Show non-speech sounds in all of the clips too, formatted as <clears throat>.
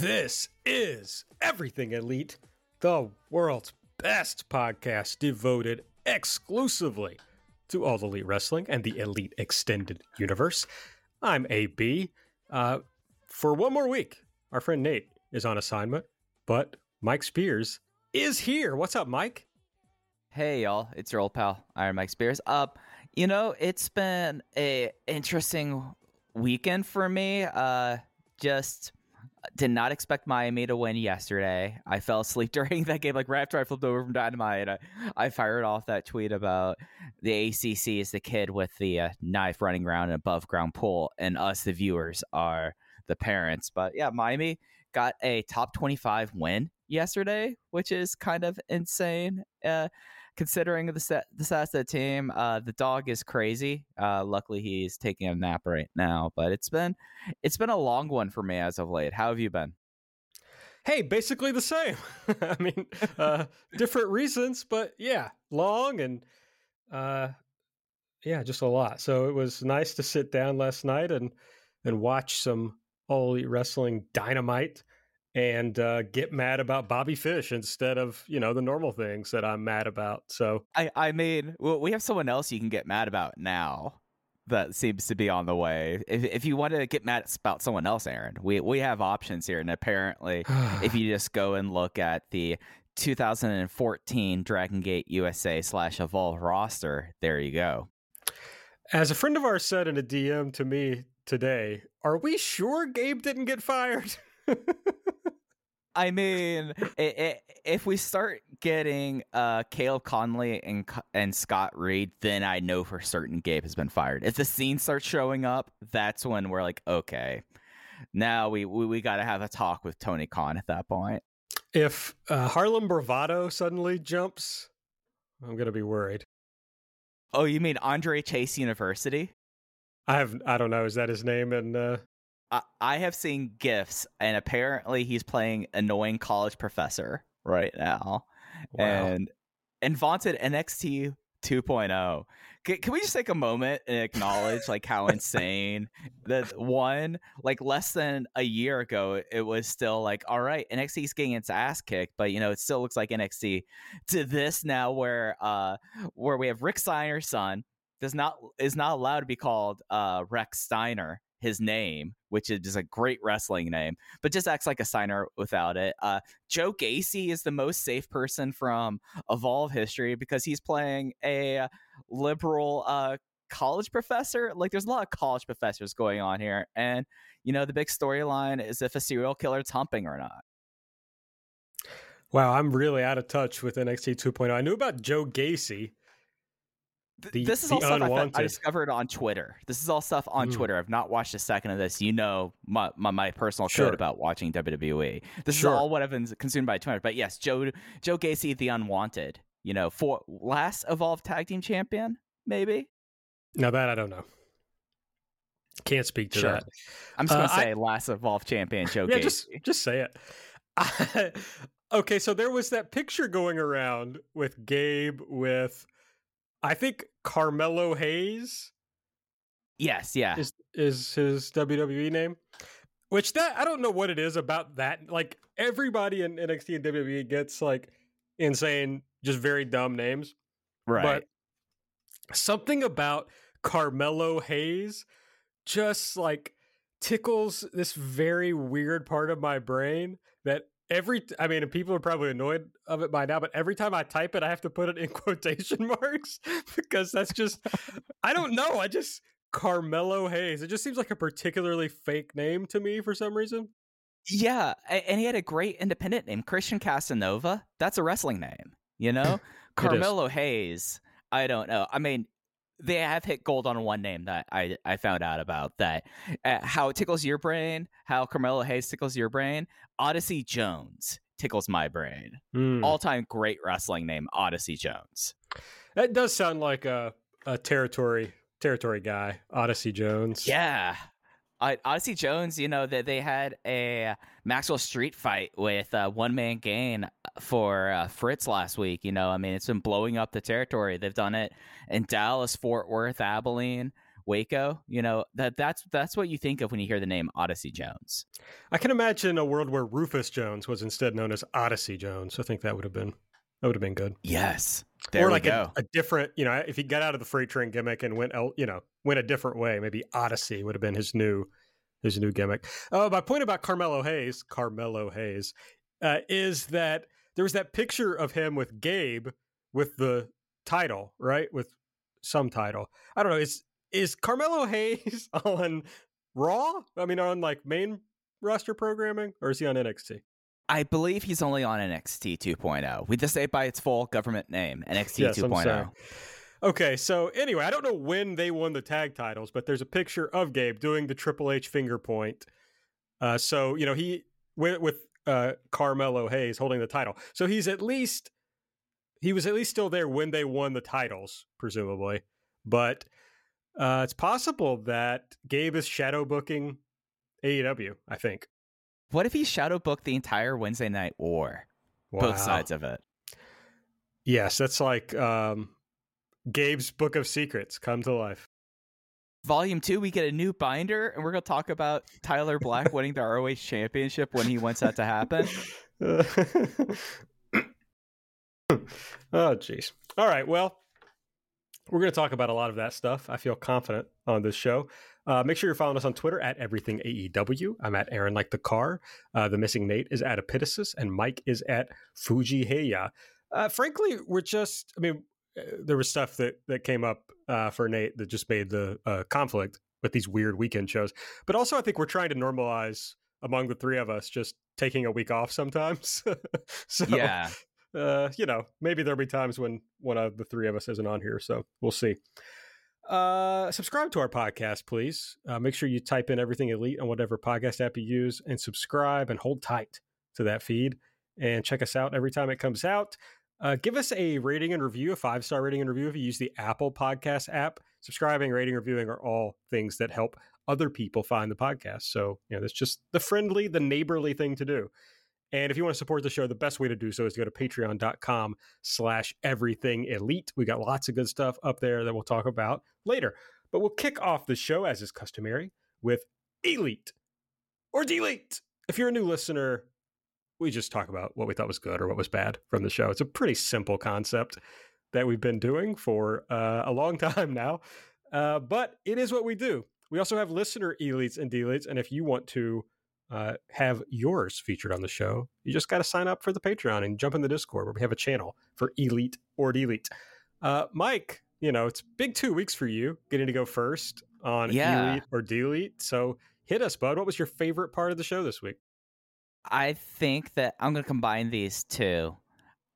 This is Everything Elite, the world's best podcast devoted exclusively to all elite wrestling and the elite extended universe. I'm AB. Uh, for one more week, our friend Nate is on assignment, but Mike Spears is here. What's up, Mike? Hey y'all, it's your old pal Iron Mike Spears. Uh, you know, it's been a interesting weekend for me. Uh, just did not expect Miami to win yesterday. I fell asleep <laughs> during that game, like right after I flipped over from Dynamite. I, I fired off that tweet about the ACC is the kid with the uh, knife running around an above ground pool, and us, the viewers, are the parents. But yeah, Miami got a top 25 win yesterday, which is kind of insane. Uh, considering the set, the stats of the team, uh, the dog is crazy. Uh, luckily, he's taking a nap right now, but it's been it's been a long one for me as of late. How have you been? Hey, basically the same. <laughs> I mean, uh, <laughs> different reasons, but yeah, long and uh, yeah, just a lot. So it was nice to sit down last night and and watch some all wrestling dynamite and uh, get mad about Bobby Fish instead of you know the normal things that I'm mad about. So I I mean, well, we have someone else you can get mad about now that seems to be on the way. If if you want to get mad about someone else, Aaron, we we have options here, and apparently, if you <sighs> just go and look at the 2014 Dragon Gate USA slash Evolve roster, there you go. As a friend of ours said in a DM to me today, are we sure Gabe didn't get fired? <laughs> I mean, it, it, if we start getting uh, Caleb Konley and and Scott Reed, then I know for certain Gabe has been fired. If the scene starts showing up, that's when we're like, okay, now we we, we got to have a talk with Tony Khan at that point. If uh, Harlem Bravado suddenly jumps, I'm gonna be worried. Oh, you mean Andre Chase University? I have I don't know. Is that his name? And uh... I, have seen gifs, and apparently he's playing annoying college professor right now, wow. and and vaunted NXT 2.0. Can, can, we just take a moment and acknowledge like how <laughs> insane that one like less than a year ago it was still like all right NXT's getting its ass kicked but you know it still looks like NXT to this now where uh where we have Rick Steiner's son does not is not allowed to be called uh Rechsteiner his name, which is a great wrestling name, but just acts like a signer without it. Uh, Joe Gacy is the most safe person from Evolve history because he's playing a liberal uh, college professor. Like, there's a lot of college professors going on here, and you know the big storyline is if a serial killer is humping or not. Wow, I'm really out of touch with NXT 2.0. I knew about Joe Gacy the, this is all stuff I, I, discovered on Twitter. This is all stuff on mm. Twitter. I've not watched a second of this. You know my my, my personal sure. code about watching WWE. This sure. is all what I've been consumed by Twitter. But yes, Joe Joe Gacy, the Unwanted. You know, for last Evolved Tag Team Champion, maybe. Now that I don't know. Can't speak to sure. that. I'm just gonna uh, say I, last Evolved Champion Joe yeah, Gacy. Just just say it. I, <laughs> okay, so there was that picture going around with Gabe with I think Carmelo Hayes. Yes, yeah. Is is his WWE name? Which that I don't know what it is about that. Like everybody in NXT and WWE gets like insane, just very dumb names. Right. But something about Carmelo Hayes just like tickles this very weird part of my brain that every I mean people are probably annoyed of it by now, but every time I type it, I have to put it in <laughs> quotation marks <laughs> because that's just I don't know. I just Carmelo Hayes. It just seems like a particularly fake name to me for some reason. Yeah, and he had a great independent name, Christian Casanova. That's a wrestling name, you <laughs> know? Carmelo Hayes. I don't know. I mean, they have hit gold on one name that I, I found out about that uh, how it tickles your brain, how Carmelo Hayes tickles your brain. Odyssey Jones tickles my brain. Mm. All time great wrestling name, Odyssey Jones. That does sound like a, a territory territory guy, Odyssey Jones. Yeah, uh, Odyssey Jones, you know that they had a Maxwell Street fight with uh, One Man Gang for uh, Fritz last week. You know, I mean, it's been blowing up the territory. They've done it in Dallas, Fort Worth, Abilene, Waco. You know that that's that's what you think of when you hear the name Odyssey Jones. I can imagine a world where Rufus Jones was instead known as Odyssey Jones. I think that would have been that would have been good. Yes. There or like a, a, different, you know, if he got out of the freight train gimmick and went, you know, went a different way, maybe Odyssey would have been his new his new gimmick. Oh, my point about Carmelo Hayes, Carmelo Hayes, uh, is that there was that picture of him with Gabe with the title, right? With some title. I don't know. Is is Carmelo <laughs> Hayes on Raw? I mean, on like main roster programming, or is he on NXT? I believe he's only on NXT 2.0. We just say it by its full government name, NXT yes, 2.0. Okay, so anyway, I don't know when they won the tag titles, but there's a picture of Gabe doing the Triple H finger point. Uh, so you know he with, with uh, Carmelo Hayes holding the title, so he's at least he was at least still there when they won the titles, presumably. But uh, it's possible that Gabe is shadow booking AEW. I think. What if he shadow booked the entire Wednesday Night War? Wow. Both sides of it. Yes, that's like um, Gabe's Book of Secrets come to life. Volume two, we get a new binder, and we're going to talk about Tyler Black <laughs> winning the ROH Championship when he wants that to happen. <laughs> oh, jeez. All right. Well, we're going to talk about a lot of that stuff. I feel confident on this show. Uh, make sure you're following us on Twitter at everything AEW. I'm at Aaron like the car. Uh, the missing Nate is at Epitasis, and Mike is at Fuji Heya. Uh, frankly, we're just. I mean, uh, there was stuff that that came up uh, for Nate that just made the uh, conflict with these weird weekend shows. But also, I think we're trying to normalize among the three of us just taking a week off sometimes. <laughs> so, yeah. Uh, you know, maybe there'll be times when one of the three of us isn't on here. So we'll see. Uh, subscribe to our podcast, please. Uh, make sure you type in everything elite on whatever podcast app you use and subscribe and hold tight to that feed and check us out every time it comes out. Uh, give us a rating and review, a five star rating and review if you use the Apple Podcast app. Subscribing, rating, reviewing are all things that help other people find the podcast. So, you know, that's just the friendly, the neighborly thing to do. And if you want to support the show, the best way to do so is to go to patreon.com slash everything elite. We got lots of good stuff up there that we'll talk about later. But we'll kick off the show, as is customary, with Elite or Delete. If you're a new listener, we just talk about what we thought was good or what was bad from the show. It's a pretty simple concept that we've been doing for uh, a long <laughs> time now, uh, but it is what we do. We also have listener elites and deletes, and if you want to uh, have yours featured on the show, you just got to sign up for the Patreon and jump in the Discord where we have a channel for Elite or Delete. Uh, Mike, you know, it's big two weeks for you getting to go first on yeah. Elite or Delete. So hit us, bud. What was your favorite part of the show this week? I think that I'm going to combine these two.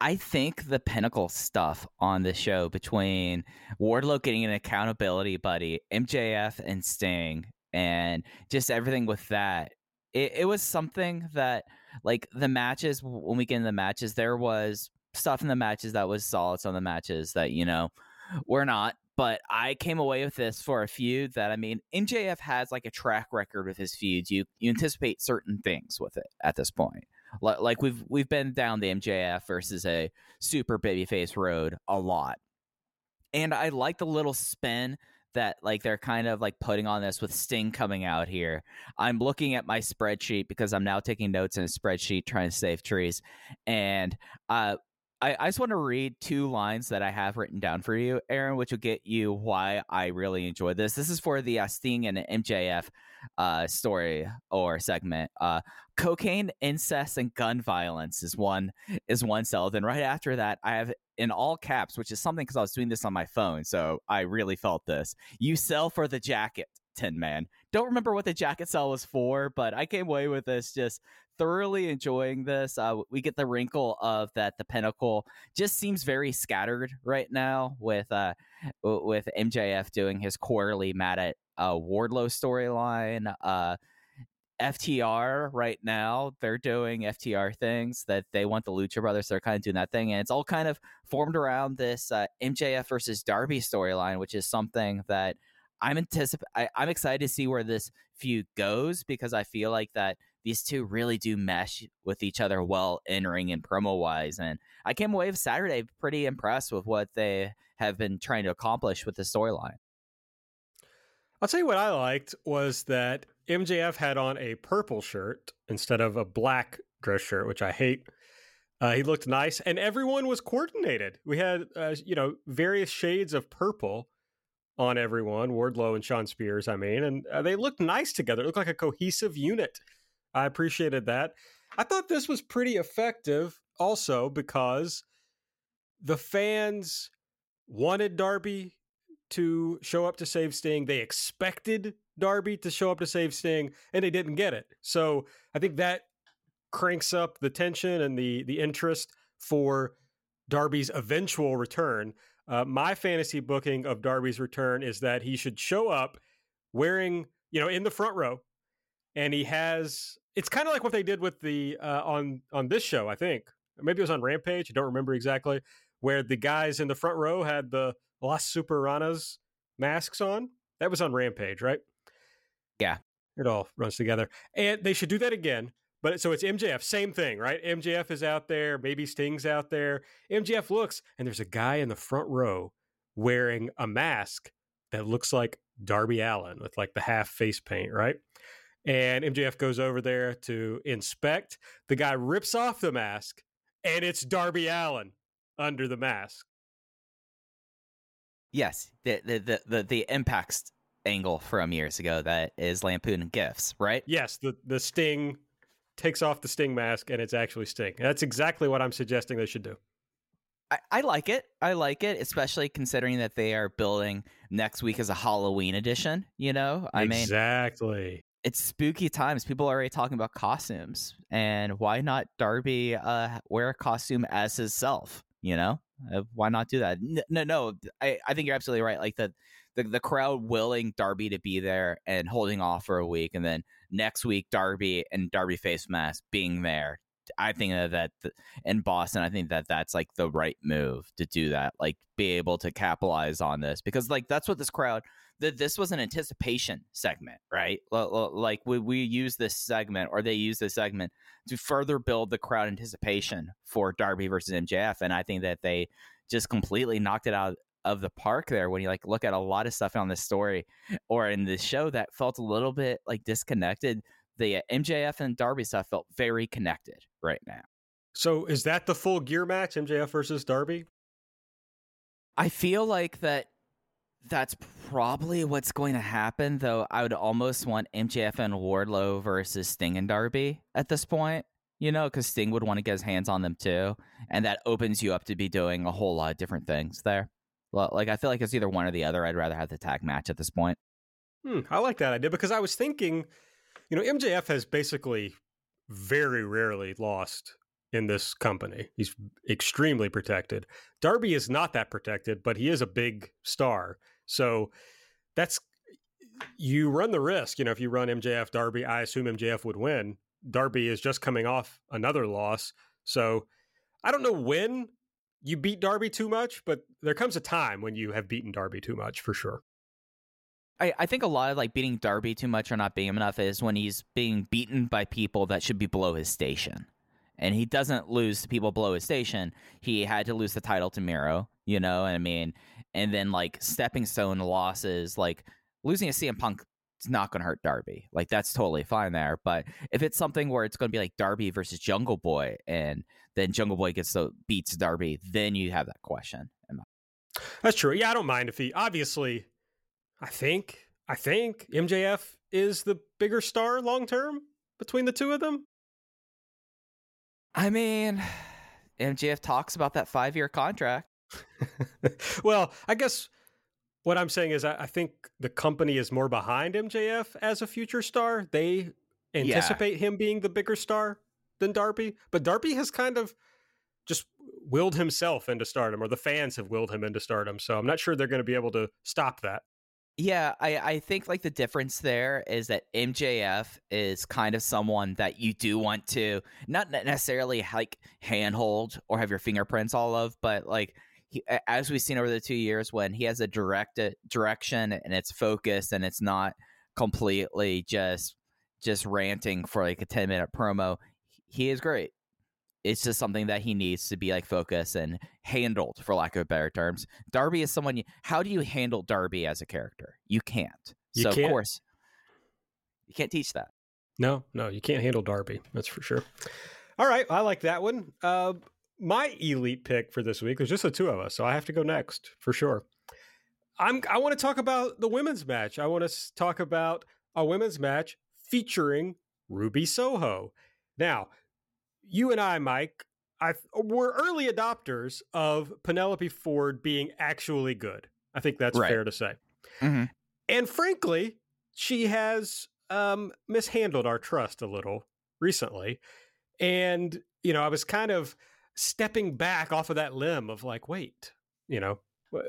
I think the pinnacle stuff on the show between Wardlow getting an accountability buddy, MJF and Sting, and just everything with that it, it was something that like the matches when we get in the matches there was stuff in the matches that was solid on the matches that you know were not but i came away with this for a feud that i mean mjf has like a track record with his feuds. You you anticipate certain things with it at this point. Like we've we've been down the mjf versus a super babyface road a lot. And i like the little spin that like they're kind of like putting on this with Sting coming out here. I'm looking at my spreadsheet because I'm now taking notes in a spreadsheet trying to save trees, and uh, I, I just want to read two lines that I have written down for you, Aaron, which will get you why I really enjoy this. This is for the uh, Sting and MJF uh, story or segment. Uh, cocaine, incest, and gun violence is one is one cell. Then right after that, I have in all caps, which is something because I was doing this on my phone, so I really felt this. You sell for the jacket, Tin Man. Don't remember what the jacket cell was for, but I came away with this just thoroughly enjoying this. Uh, we get the wrinkle of that the Pinnacle just seems very scattered right now with uh with MJF doing his quarterly mad at uh, Wardlow storyline. Uh, FTR right now, they're doing FTR things that they want the Lucha Brothers. They're kind of doing that thing, and it's all kind of formed around this uh, MJF versus Darby storyline, which is something that I'm anticip- I, I'm excited to see where this feud goes because I feel like that these two really do mesh with each other well in ring and promo wise. And I came away Saturday pretty impressed with what they have been trying to accomplish with the storyline. I'll tell you what I liked was that MJF had on a purple shirt instead of a black dress shirt, which I hate. Uh, he looked nice, and everyone was coordinated. We had, uh, you know, various shades of purple on everyone, Wardlow and Shawn Spears, I mean, and uh, they looked nice together. It looked like a cohesive unit. I appreciated that. I thought this was pretty effective also because the fans wanted Darby to show up to save Sting. They expected Darby to show up to save Sting, and they didn't get it. So I think that cranks up the tension and the the interest for Darby's eventual return. Uh, my fantasy booking of Darby's return is that he should show up wearing, you know, in the front row, and he has. It's kind of like what they did with the uh, on on this show, I think. Maybe it was on Rampage. I don't remember exactly where the guys in the front row had the Las Superanas masks on. That was on Rampage, right? Yeah. It all runs together. And they should do that again. But so it's MJF, same thing, right? MJF is out there, maybe Sting's out there. MJF looks, and there's a guy in the front row wearing a mask that looks like Darby Allin with like the half face paint, right? And MJF goes over there to inspect. The guy rips off the mask, and it's Darby Allin under the mask. Yes, the the the the, the impacts angle from years ago that is lampoon and gifts, right? Yes, the the Sting takes off the Sting mask and it's actually Sting. That's exactly what I'm suggesting they should do. I, I like it. I like it, especially considering that they are building next week as a Halloween edition. You know, I mean, exactly. It's spooky times. People are already talking about costumes, and why not Darby uh, wear a costume as his self? You know, uh, why not do that? No, no, I, I think you're absolutely right. Like the, the the crowd willing Darby to be there and holding off for a week, and then next week Darby and Darby face mask being there. I think that, that in Boston, I think that that's like the right move to do that. Like be able to capitalize on this because like that's what this crowd. That this was an anticipation segment, right? Like we we use this segment or they use this segment to further build the crowd anticipation for Darby versus MJF, and I think that they just completely knocked it out of the park there when you like look at a lot of stuff on this story or in this show that felt a little bit like disconnected. The uh, MJF and Darby stuff felt very connected right now. So is that the full gear match, MJF versus Darby? I feel like that that's probably what's going to happen, though I would almost want MJF and Wardlow versus Sting and Darby at this point, you know, because Sting would want to get his hands on them too. And that opens you up to be doing a whole lot of different things there. Like, I feel like it's either one or the other. I'd rather have the tag match at this point. Hmm, I like that idea because I was thinking, you know, MJF has basically very rarely lost in this company. He's extremely protected. Darby is not that protected, but he is a big star. So that's you run the risk. You know, if you run MJF Darby, I assume MJF would win. Darby is just coming off another loss. So I don't know when you beat Darby too much, but there comes a time when you have beaten Darby too much for sure. I, I think a lot of like beating Darby too much or not being enough is when he's being beaten by people that should be below his station. And he doesn't lose to people below his station. He had to lose the title to Miro, you know, and I mean, and then like stepping stone losses, like losing a CM Punk it's not going to hurt Darby. Like that's totally fine there. But if it's something where it's going to be like Darby versus Jungle Boy, and then Jungle Boy gets the beats Darby, then you have that question. That's true. Yeah, I don't mind if he obviously. I think I think MJF is the bigger star long term between the two of them. I mean, <sighs> MJF talks about that five year contract. <laughs> well, I guess what I'm saying is I, I, think the company is more behind MJF as a future star. They anticipate yeah. him being the bigger star than Darby, but Darby has kind of just willed himself into stardom, or the fans have willed him into stardom. So I'm not sure they're going to be able to stop that. Yeah, I, I think like the difference there is that MJF is kind of someone that you do want to not necessarily like handhold or have your fingerprints all of, but like he, as we've seen over the two years, when he has a direct uh, direction and it's focused and it's not completely just just ranting for like a 10 minute promo, he is great. It's just something that he needs to be like focused and handled for lack of better terms. Darby is someone you, how do you handle darby as a character? You can't. You so can't. of course you can't teach that. No no you can't handle darby that's for sure. All right i like that one. Uh, my elite pick for this week was just the two of us so i have to go next for sure. I'm i want to talk about the women's match. I want to talk about a women's match featuring ruby soho. Now you and I, Mike, I were early adopters of Penelope Ford being actually good. I think that's right. fair to say. Mm-hmm. And frankly, she has um, mishandled our trust a little recently. And, you know, I was kind of stepping back off of that limb of like, wait, you know,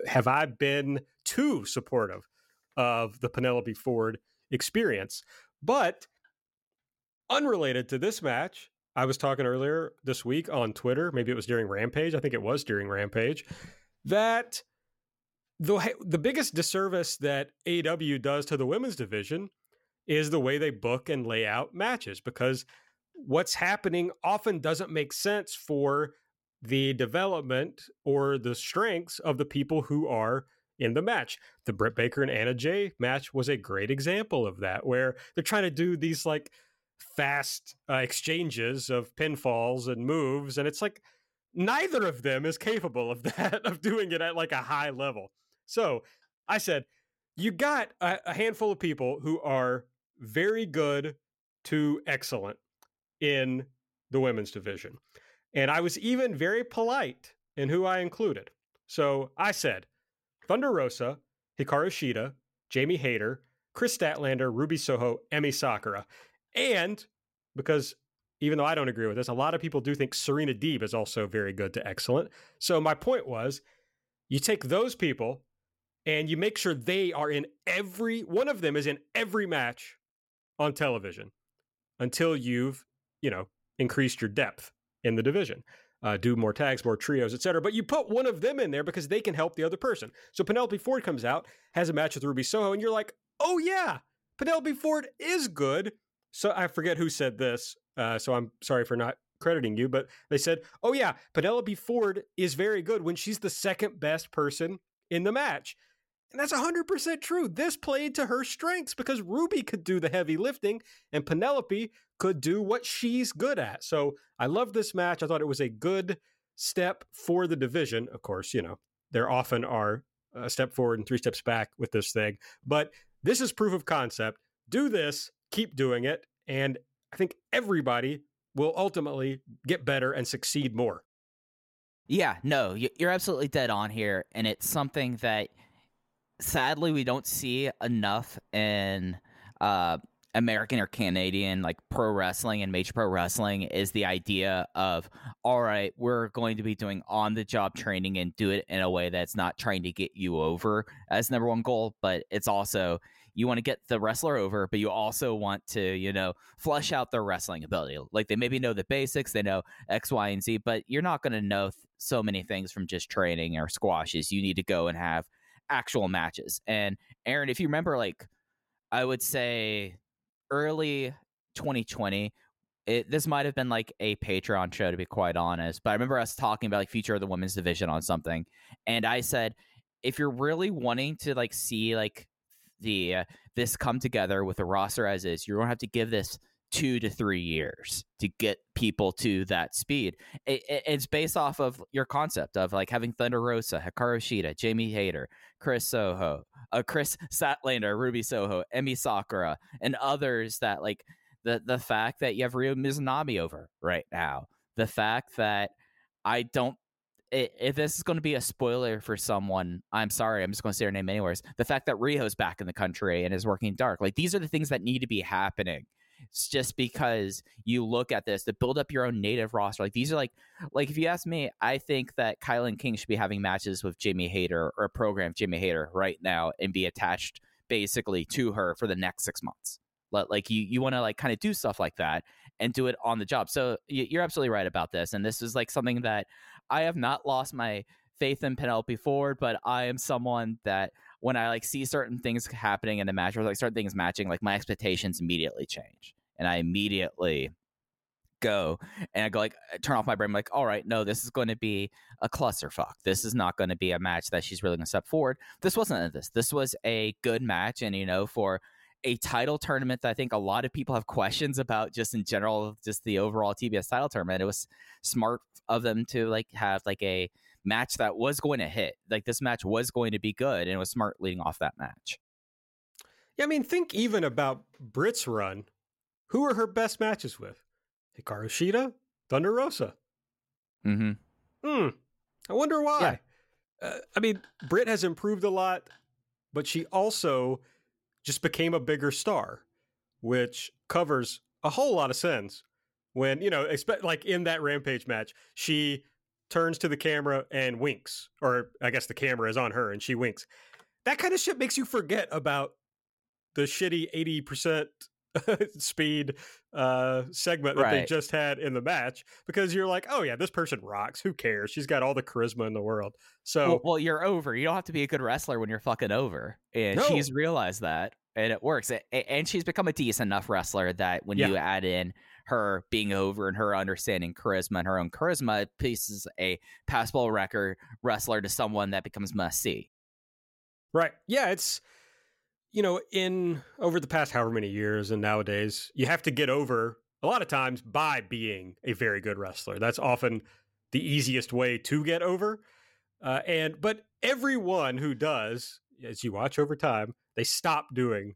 have I been too supportive of the Penelope Ford experience? But unrelated to this match, I was talking earlier this week on Twitter, maybe it was during Rampage, I think it was during Rampage, that the the biggest disservice that AEW does to the women's division is the way they book and lay out matches because what's happening often doesn't make sense for the development or the strengths of the people who are in the match. The Britt Baker and Anna Jay match was a great example of that, where they're trying to do these like fast uh, exchanges of pinfalls and moves and it's like neither of them is capable of <laughs> that of doing it at like a high level. So i said you got a, a handful of people who are very good to excellent in the women's division. And i was even very polite in who i included. So i said thunder rosa hikaru shida jamie hayter Kris statlander ruby soho Emi sakura and because even though I don't agree with this, a lot of people do think Serena Deeb is also very good to excellent. So my point was you take those people and you make sure they are in every one of them is in every match on television until you've, you know, increased your depth in the division. Uh, do more tags, more trios, etc. But you put one of them in there because they can help the other person. So Penelope Ford comes out, has a match with Ruby Soho, and you're like, oh yeah, Penelope Ford is good so I forget who said this. Uh, so I'm sorry for not crediting you, but they said, "Oh yeah, Penelope Ford is very good when she's the second best person in the match." And that's 100% true. This played to her strengths because Ruby could do the heavy lifting and Penelope could do what she's good at. So I love this match. I thought it was a good step for the division. Of course, you know, there often are a step forward and three steps back with this thing, but this is proof of concept. Do this keep doing it. And I think everybody will ultimately get better and succeed more. Yeah, no, you're absolutely dead on here. And it's something that sadly we don't see enough in uh, American or Canadian like pro wrestling and major pro wrestling is the idea of all right, we're going to be doing on the job training and do it in a way that's not trying to get you over as number one goal, but it's also you want to get the wrestler over, but you also want to, you know, flush out their wrestling ability. Like they maybe know the basics, they know X, Y, and Z, but you're not going to know th- so many things from just training or squashes. You need to go and have actual matches. And Aaron, if you remember, like I would say early 2020, it, this might have been like a Patreon show to be quite honest, but I remember us talking about like future of the women's division on something, and I said if you're really wanting to like see like the uh, this come together with the roster as is. You're going to have to give this two to three years to get people to that speed. It, it, it's based off of your concept of like having Thunder Rosa, Hikaru Shida, Jamie Hayter, Chris Soho, uh, Kris Statlander, Ruby Soho, Emi Sakura, and others that like the the fact that you have Ryo Mizunami over right now, the fact that I don't if this is going to be a spoiler for someone, I'm sorry. I'm just going to say her name anyways. The fact that Riho's back in the country and is working dark, like these are the things that need to be happening. It's just because you look at this to build up your own native roster. Like these are like, like if you ask me, I think that KiLynn King should be having matches with Jamie Hayter or a program Jamie Hayter right now and be attached basically to her for the next six months. Like you, you want to like kind of do stuff like that and do it on the job. So you're absolutely right about this. And this is like something that I have not lost my faith in Penelope Ford, but I am someone that when I like see certain things happening in the match or like certain things matching, like my expectations immediately change. And I immediately go and I go like I turn off my brain I'm like all right no this is going to be a clusterfuck this is not going to be a match that she's really going to step forward this wasn't this this was a good match and you know for a title tournament that I think a lot of people have questions about just in general, just the overall TBS title tournament. It was smart of them to like have like a match that was going to hit. Like this match was going to be good, and it was smart leading off that match. Yeah, I mean, think even about Britt's run. Who were her best matches with? Hikaru Shida, Thunder Rosa. Mm-hmm. Hmm. I wonder why. Yeah. Uh, I mean, Britt has improved a lot, but she also just became a bigger star, which covers a whole lot of sins. When, you know, expect like in that Rampage match, she turns to the camera and winks, or I guess the camera is on her and she winks. That kind of shit makes you forget about the shitty 80% <laughs> speed uh, segment that right. they just had in the match because you're like, oh yeah, this person rocks. Who cares? She's got all the charisma in the world. So well, well you're over. You don't have to be a good wrestler when you're fucking over, and no. she's realized that, and it works. And she's become a decent enough wrestler that when yeah. you add in her being over and her understanding charisma and her own charisma, it pieces a passable record wrestler to someone that becomes must see. Right. Yeah. It's you know, in over the past however many years and nowadays, you have to get over a lot of times by being a very good wrestler. That's often the easiest way to get over. Uh, and but everyone who does, as you watch over time, they stop doing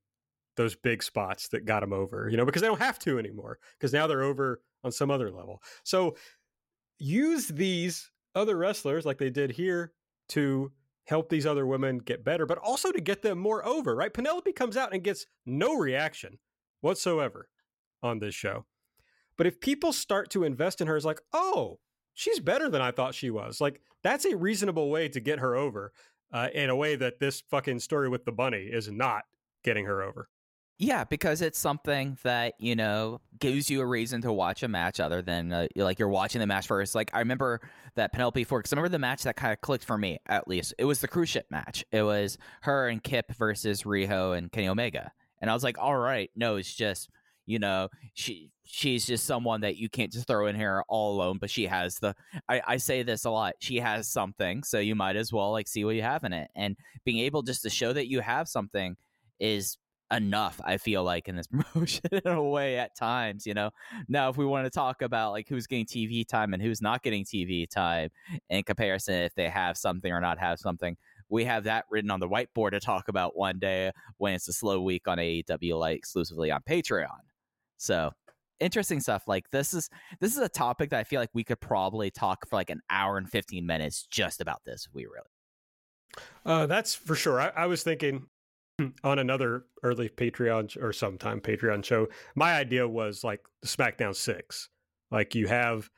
those big spots that got them over, you know, because they don't have to anymore because now they're over on some other level. So use these other wrestlers like they did here to help these other women get better, but also to get them more over, right? Penelope comes out and gets no reaction whatsoever on this show. But if people start to invest in her as like, oh, she's better than I thought she was, like that's a reasonable way to get her over uh, in a way that this fucking story with the bunny is not getting her over. Yeah, because it's something that you know gives you a reason to watch a match other than uh, like you're watching the match first. Like I remember that Penelope Ford. Because I remember the match that kind of clicked for me at least. It was the cruise ship match. It was her and Kip versus Riho and Kenny Omega, and I was like, all right, no, it's just you know she she's just someone that you can't just throw in here all alone but she has the I, I say this a lot she has something so you might as well like see what you have in it and being able just to show that you have something is enough i feel like in this <laughs> promotion in a way at times you know now if we want to talk about like who's getting tv time and who's not getting tv time in comparison if they have something or not have something we have that written on the whiteboard to talk about one day when it's a slow week on aew like exclusively on patreon so interesting stuff like this is this is a topic that i feel like we could probably talk for like an hour and 15 minutes just about this if we really uh, that's for sure. I, I was thinking <clears throat> on another early Patreon or sometime Patreon show, my idea was like SmackDown six. Like you have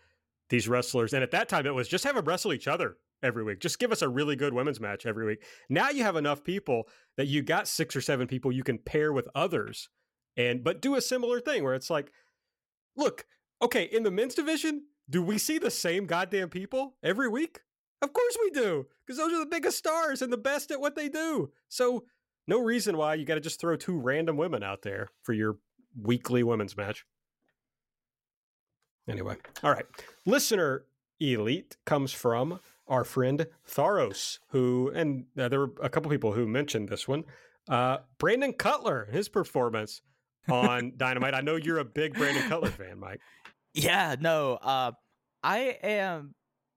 these wrestlers, and at that time it was just have them wrestle each other every week. Just give us a really good women's match every week. Now you have enough people that you got six or seven people you can pair with others, and but do a similar thing where it's like, look, okay, in the men's division, do we see the same goddamn people every week? Of course we do, because those are the biggest stars and the best at what they do. So no reason why you got to just throw two random women out there for your weekly women's match. Anyway, all right. Listener elite comes from our friend Tharos, who, and uh, there were a couple people who mentioned this one. Uh, Brandon Cutler, his performance <laughs> on Dynamite. I know you're a big Brandon Cutler fan, Mike. Yeah, no. Uh, I am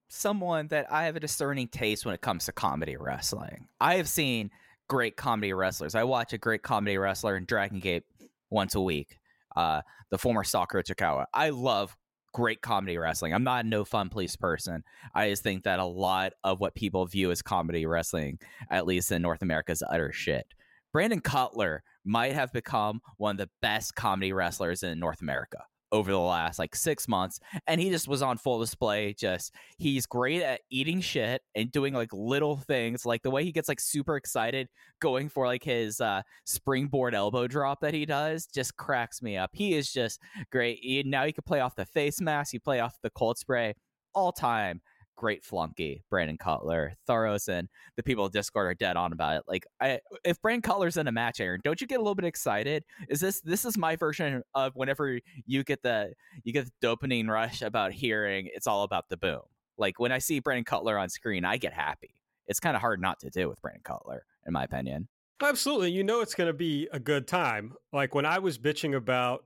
someone that I have a discerning taste when it comes to comedy wrestling. I have seen great comedy wrestlers. I watch a great comedy wrestler in Dragon Gate once a week. Uh, the former Stalker Ichikawa. I love great comedy wrestling. I'm not a no fun police person. I just think that a lot of what people view as comedy wrestling, at least in North America, is utter shit. Brandon Cutler might have become one of the best comedy wrestlers in North America over the last like six months. And he just was on full display. Just he's great at eating shit and doing like little things, like the way he gets like super excited going for like his uh, springboard elbow drop that he does just cracks me up. He is just great. He, now he can play off the face mask, he play off the cold spray all time great flunky, Brandon Cutler. Thoros and the people of Discord are dead on about it. Like, I, if Brandon Cutler's in a match, Aaron, don't you get a little bit excited? Is this this is my version of whenever you get the you get the dopamine rush about hearing it's all about the boom. Like when I see Brandon Cutler on screen, I get happy. It's kind of hard not to do with Brandon Cutler, in my opinion. Absolutely. You know it's going to be a good time. Like when I was bitching about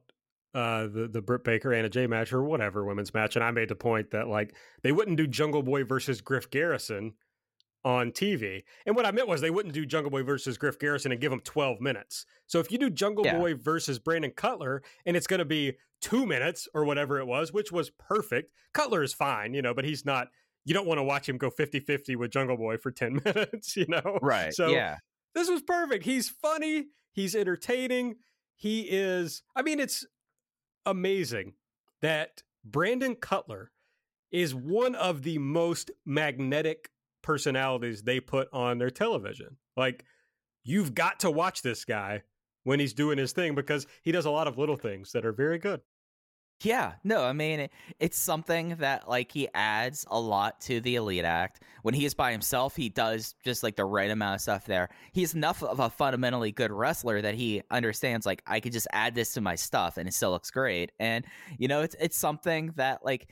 uh, the the Britt Baker Anna Jay match or whatever women's match, and I made the point that like they wouldn't do Jungle Boy versus Griff Garrison on TV, and what I meant was they wouldn't do Jungle Boy versus Griff Garrison and give them twelve minutes. So if you do Jungle yeah. Boy versus Brandon Cutler, and it's going to be two minutes or whatever it was, which was perfect. Cutler is fine, you know, but he's not. You don't want to watch him go 50-50 with Jungle Boy for 10 <laughs> minutes, you know? Right. So yeah. This was perfect. He's funny. He's entertaining. He is, I mean, it's amazing that Brandon Cutler is one of the most magnetic personalities they put on their television. Like, you've got to watch this guy when he's doing his thing because he does a lot of little things that are very good. Yeah, no, I mean it's something that like he adds a lot to the Elite Act. When he is by himself, he does just like the right amount of stuff there. He's enough of a fundamentally good wrestler that he understands like I could just add this to my stuff and it still looks great. And you know, it's it's something that like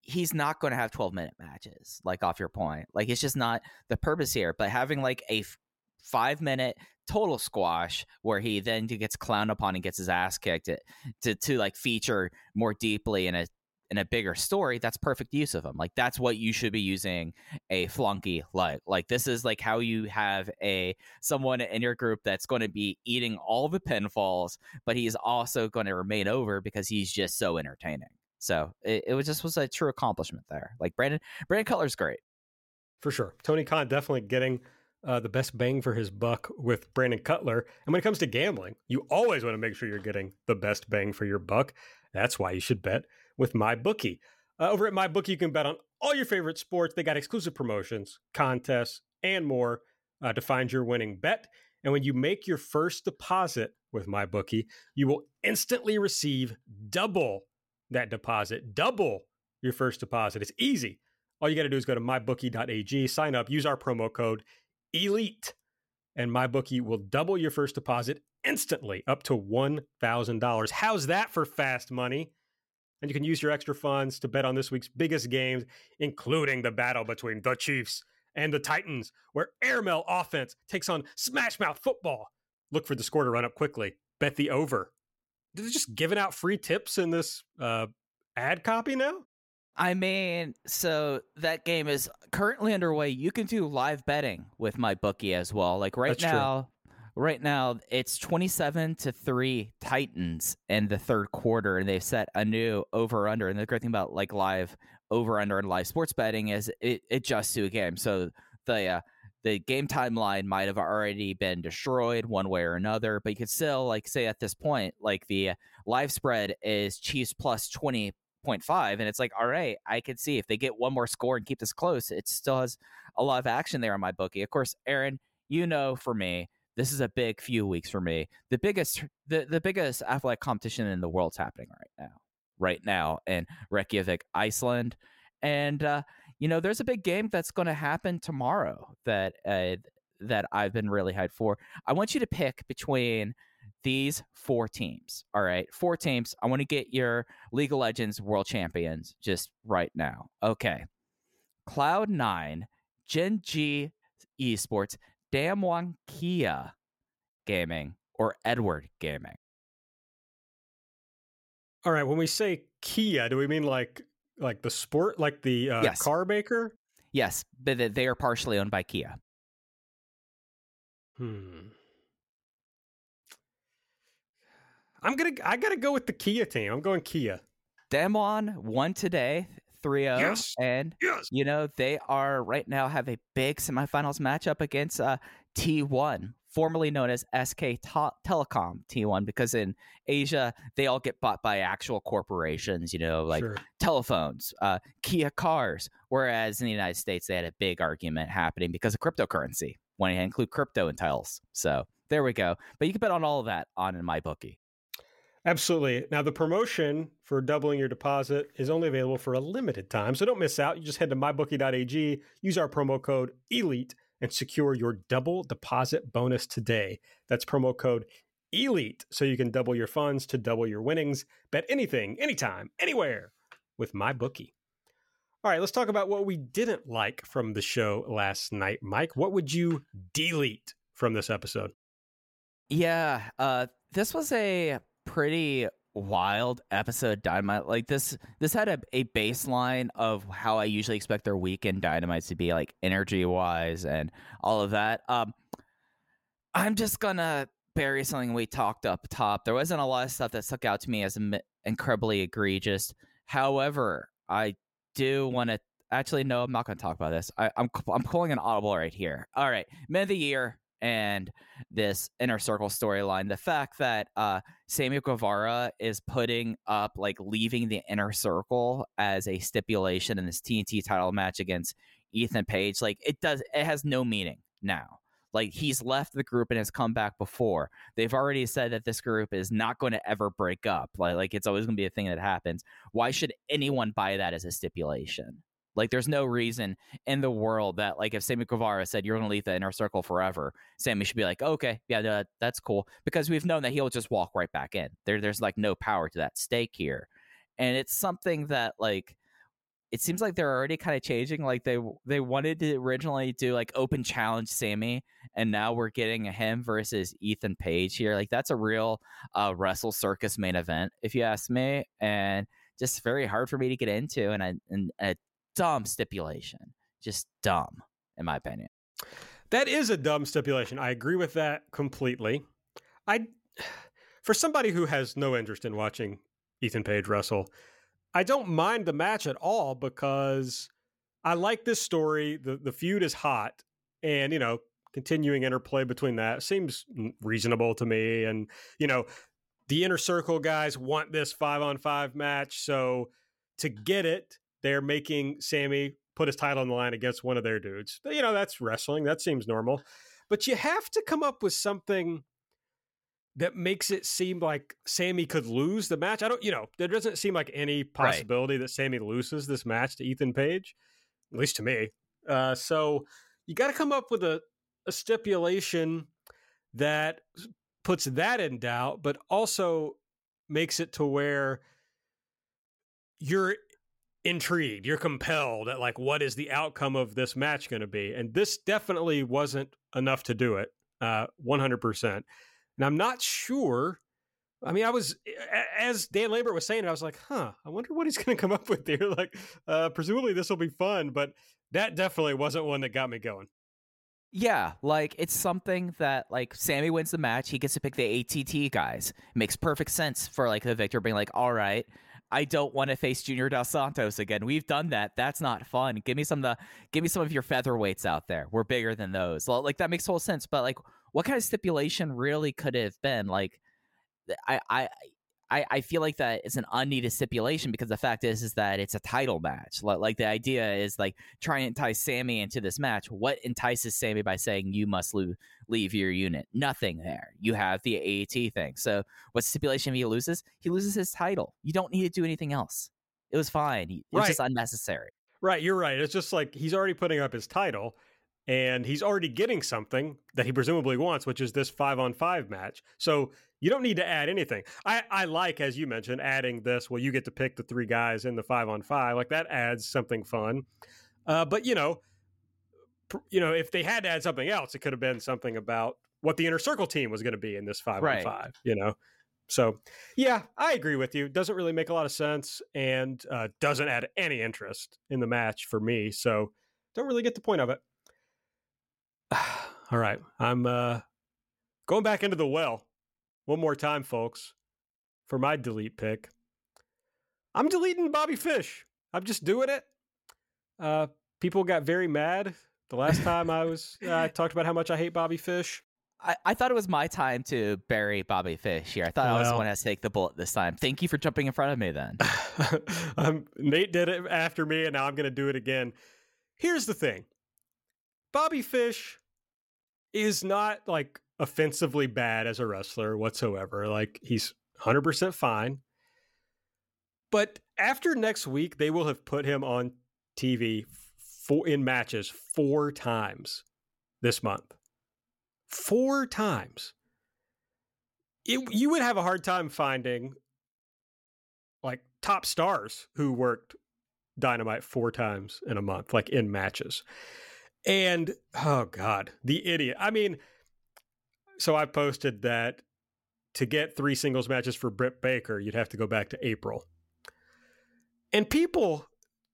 he's not going to have 12 minute matches like off your point. Like it's just not the purpose here, but having like a five minute total squash where he then gets clowned upon and gets his ass kicked to, to, to like feature more deeply in a in a bigger story that's perfect use of him. Like that's what you should be using a flunky like like this is like how you have a someone in your group that's going to be eating all the pinfalls but he's also going to remain over because he's just so entertaining. So it, it was just was a true accomplishment there. Like brandon brandon cutler's great. For sure. Tony khan definitely getting uh, the best bang for his buck with Brandon Cutler. And when it comes to gambling, you always want to make sure you're getting the best bang for your buck. That's why you should bet with MyBookie. Uh, over at MyBookie, you can bet on all your favorite sports. They got exclusive promotions, contests, and more uh, to find your winning bet. And when you make your first deposit with MyBookie, you will instantly receive double that deposit, double your first deposit. It's easy. All you got to do is go to mybookie.ag, sign up, use our promo code elite. And my bookie will double your first deposit instantly up to $1,000. How's that for fast money? And you can use your extra funds to bet on this week's biggest games, including the battle between the Chiefs and the Titans, where Airmail offense takes on Smash Mouth football. Look for the score to run up quickly. Bet the over. They're just giving out free tips in this uh, ad copy now? I mean, so that game is currently underway. You can do live betting with my bookie as well. Like right That's now, true. right now it's 27 to 3 Titans in the third quarter and they've set a new over under. And the great thing about like live over under and live sports betting is it adjusts to a game. So the uh, the game timeline might have already been destroyed one way or another, but you could still like say at this point, like the live spread is Chiefs plus 20 0.5 and it's like all right i could see if they get one more score and keep this close it still has a lot of action there on my bookie. Of course aaron you know for me this is a big few weeks for me the biggest the, the biggest athletic competition in the world's happening right now right now in reykjavik iceland and uh, you know there's a big game that's going to happen tomorrow that uh, that i've been really hyped for. I want you to pick between these four teams. All right, four teams. I want to get your League of Legends World Champions just right now. Okay, Cloud Nine, Gen G Esports, Damwon Kia, Gaming or Edward Gaming. All right. When we say Kia, do we mean like like the sport, like the uh, Yes. car maker? Yes, but they are partially owned by Kia. Hmm. I'm gonna. I gotta go with the Kia team. I'm going Kia. Demon won today, 3 0. Yes. And, Yes. you know, they are right now have a big semifinals matchup against uh, T1, formerly known as SK Telecom T1, because in Asia, they all get bought by actual corporations, you know, like sure. telephones, uh, Kia cars. Whereas in the United States, they had a big argument happening because of cryptocurrency when you include crypto in titles. So there we go. But you can bet on all of that on in my bookie. Absolutely. Now, the promotion for doubling your deposit is only available for a limited time, so don't miss out. You just head to mybookie.ag, use our promo code ELITE, and secure your double deposit bonus today. That's promo code ELITE, so you can double your funds to double your winnings. Bet anything, anytime, anywhere with MyBookie. All right, let's talk about what we didn't like from the show last night. Mike, what would you delete from this episode? Yeah, uh, this was a pretty wild episode dynamite. Like this this had a, a baseline of how i usually expect their weekend dynamites to be like energy wise and all of that. Um i'm just gonna bury something we talked up top. There wasn't a lot of stuff that stuck out to me as incredibly egregious. However i do want to actually no i'm not to talk about this. I, i'm i'm pulling an audible right here. All right. Men of the year and this inner circle storyline. The fact that uh, Sammy Guevara is putting up like leaving the inner circle as a stipulation in this TNT title match against Ethan Page, like it does, it has no meaning now. Like he's left the group and has come back before. They've already said that this group is not going to ever break up. Like, like it's always going to be a thing that happens. Why should anyone buy that as a stipulation? Like, there's no reason in the world that, like, if Sammy Guevara said you're going to leave the inner circle forever, Sammy should be like, okay, yeah, that's cool, because we've known that he'll just walk right back in. There, there's like no power to that stake here, and it's something that like it seems like they're already kind of changing. Like they they wanted to originally do like open challenge Sammy, and now we're getting a him versus Ethan Page here. Like that's a real uh, Wrestle Circus main event, if you ask me, and just very hard for me to get into, and a, and a dumb stipulation, just dumb in my opinion. That is a dumb stipulation. I agree with that completely. I, <sighs> for somebody who has no interest in watching Ethan Page wrestle, I don't mind the match at all because I like this story. the The feud is hot, and you know, continuing interplay between that seems reasonable to me. And you know, the inner circle guys want this five on five match, so to get it, they're making Sammy put his title on the line against one of their dudes. You know, that's wrestling. That seems normal. But you have to come up with something that makes it seem like Sammy could lose the match. I don't, you know, there doesn't seem like any possibility right. that Sammy loses this match to Ethan Page, at least to me. Uh, so you got to come up with a, a stipulation that puts that in doubt, but also makes it to where you're intrigued, you're compelled at like what is the outcome of this match going to be, and this definitely wasn't enough to do it, uh, 100%. And I'm not sure. I mean, I was as Dan Lambert was saying, I was like, huh, I wonder what he's going to come up with here. <laughs> Like, uh, presumably this will be fun, but that definitely wasn't one that got me going. Yeah, like it's something that like Sammy wins the match, he gets to pick the ATT guys. Makes perfect sense for like the victor being like, all right, I don't want to face Junior Dos Santos again. We've done that. That's not fun. Give me some of the give me some of your featherweights out there. We're bigger than those. Like that makes total sense. But like, what kind of stipulation really could it have been? Like, I I I, I feel like that is an unneeded stipulation because the fact is is that it's a title match. Like, like the idea is like trying to entice Sammy into this match. What entices Sammy by saying you must lo- leave your unit? Nothing there. You have the AAT thing. So what stipulation if he loses? He loses his title. You don't need to do anything else. It was fine. It was Right. just unnecessary. Right, you're right. It's just like he's already putting up his title and he's already getting something that he presumably wants, which is this five on five match. So you don't need to add anything. I, I like, as you mentioned, adding this. Well, you get to pick the three guys in the five on five. Like that adds something fun. Uh, but you know, pr- you know, if they had to add something else, it could have been something about what the inner circle team was going to be in this five on five. You know, so yeah, I agree with you. Doesn't really make a lot of sense and uh, doesn't add any interest in the match for me. So don't really get the point of it. <sighs> All right, I'm uh, going back into the well one more time, folks, for my delete pick. I'm deleting Bobby Fish. I'm just doing it. Uh, people got very mad the last <laughs> time I was. Uh, I talked about how much I hate Bobby Fish. I, I thought it was my time to bury Bobby Fish here. I thought I was the Well- one to take the bullet this time. Thank you for jumping in front of me then. <laughs> um, Nate did it after me, and now I'm going to do it again. Here's the thing Bobby Fish is not like offensively bad as a wrestler whatsoever. Like, he's 100% fine. But after next week, they will have put him on TV for, in matches four times this month. Four times. It, you would have a hard time finding like top stars who worked Dynamite four times in a month, like in matches. And oh God, the idiot. I mean, so I posted that to get three singles matches for Britt Baker, you'd have to go back to April. And people,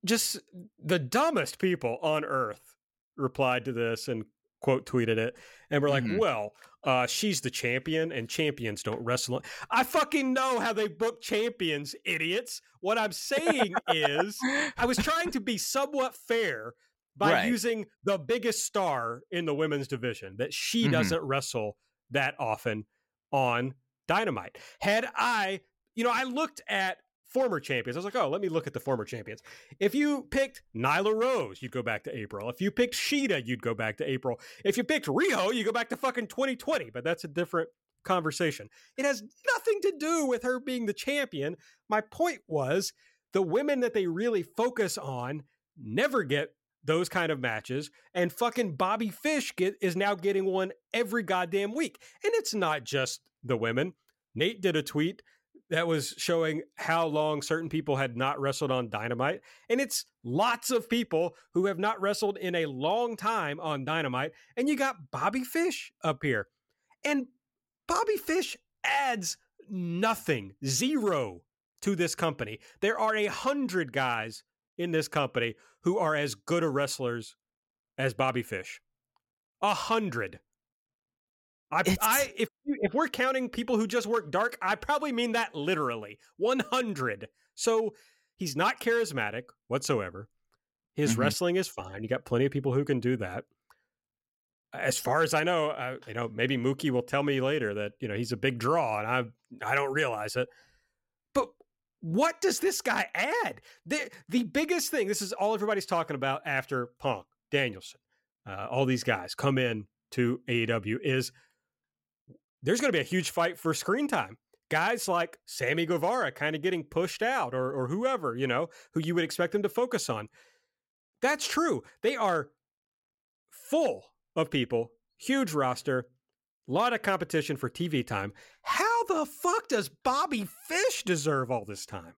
just the dumbest people on earth, replied to this and quote tweeted it. And we're like, Mhm. well, uh, she's the champion and champions don't wrestle. I fucking know how they book champions, idiots. What I'm saying is, I was trying to be somewhat fair by Right. using the biggest star in the women's division that she Mhm. doesn't wrestle that often on Dynamite. Had I, you know, I looked at former champions. I was like, oh, let me look at the former champions. If you picked Nyla Rose, you'd go back to April. If you picked Shida, you'd go back to April. If you picked Riho, you go back to fucking 2020, but that's a different conversation. It has nothing to do with her being the champion. My point was the women that they really focus on never get those kind of matches and fucking Bobby Fish get is now getting one every goddamn week. And it's not just the women. Nate did a tweet that was showing how long certain people had not wrestled on Dynamite. And it's lots of people who have not wrestled in a long time on Dynamite. And you got Bobby Fish up here. And Bobby Fish adds nothing, zero to this company. There are a hundred guys in this company who are as good a wrestlers as Bobby Fish. A hundred. I, I if if we're counting people who just work dark, I probably mean that literally. One hundred. So he's not charismatic whatsoever. His Mhm. wrestling is fine. You got plenty of people who can do that. As far as I know, uh, you know, maybe Mookie will tell me later that you know he's a big draw, and I I don't realize it. What does this guy add? The the biggest thing. This is all everybody's talking about after Punk, Danielson, uh, all these guys come in to AEW is there's going to be a huge fight for screen time. Guys like Sammy Guevara kind of getting pushed out, or or whoever you know who you would expect them to focus on. That's true. They are full of people, huge roster, lot of competition for TV time. How the fuck does Bobby Fish deserve all this time?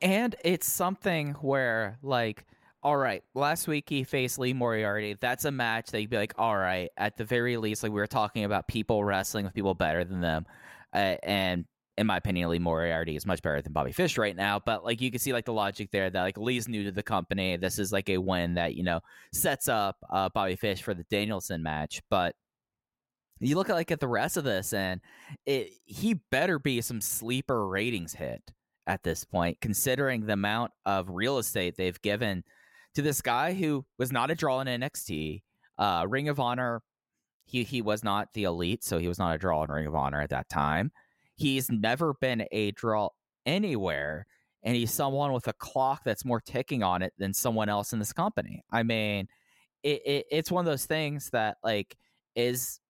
And it's something where, like, all right, last week he faced Lee Moriarty. That's a match that you'd be like, all right, at the very least, like we were talking about people wrestling with people better than them. Uh, and in my opinion, Lee Moriarty is much better than Bobby Fish right now. But like you can see like the logic there that like Lee's new to the company. This is like a win that, you know, sets up uh, Bobby Fish for the Danielson match. But you look at like at the rest of this and it he better be some sleeper ratings hit at this point, considering the amount of real estate they've given to this guy who was not a draw in NXT. Uh, Ring of Honor, he he was not the elite, so he was not a draw in Ring of Honor at that time. He's never been a draw anywhere, and he's someone with a clock that's more ticking on it than someone else in this company. I mean, it, it it's one of those things that like is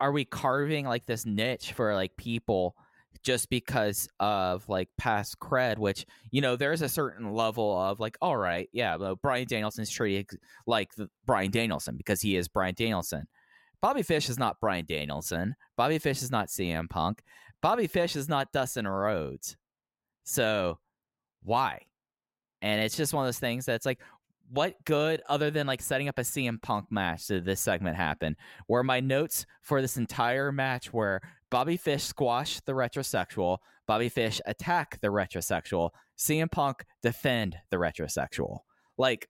are we carving like this niche for like people just because of like past cred which you know there's a certain level of like all right yeah well, brian danielson's treated like the, brian danielson because he is brian danielson. Bobby fish is not brian danielson. Bobby fish is not cm punk. Bobby fish is not dustin rhodes. So why? And it's just one of those things that's like what good other than like setting up a CM Punk match did this segment happen? Where my notes for this entire match were Bobby Fish squash the retrosexual, Bobby Fish attack the retrosexual, CM Punk defend the retrosexual. Like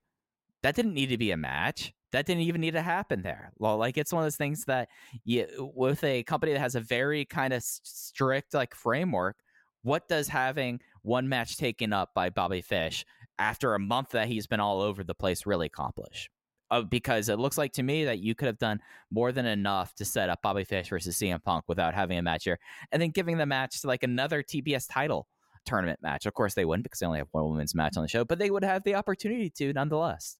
that didn't need to be a match. That didn't even need to happen there. Well, like it's one of those things that you, with a company that has a very kind of strict like framework, what does having one match taken up by Bobby Fish after a month that he's been all over the place really accomplish? Uh, because it looks like to me that you could have done more than enough to set up Bobby Fish versus CM Punk without having a match here, and then giving the match to like another TBS title tournament match. Of course, they wouldn't because they only have one women's match on the show, but they would have the opportunity to nonetheless.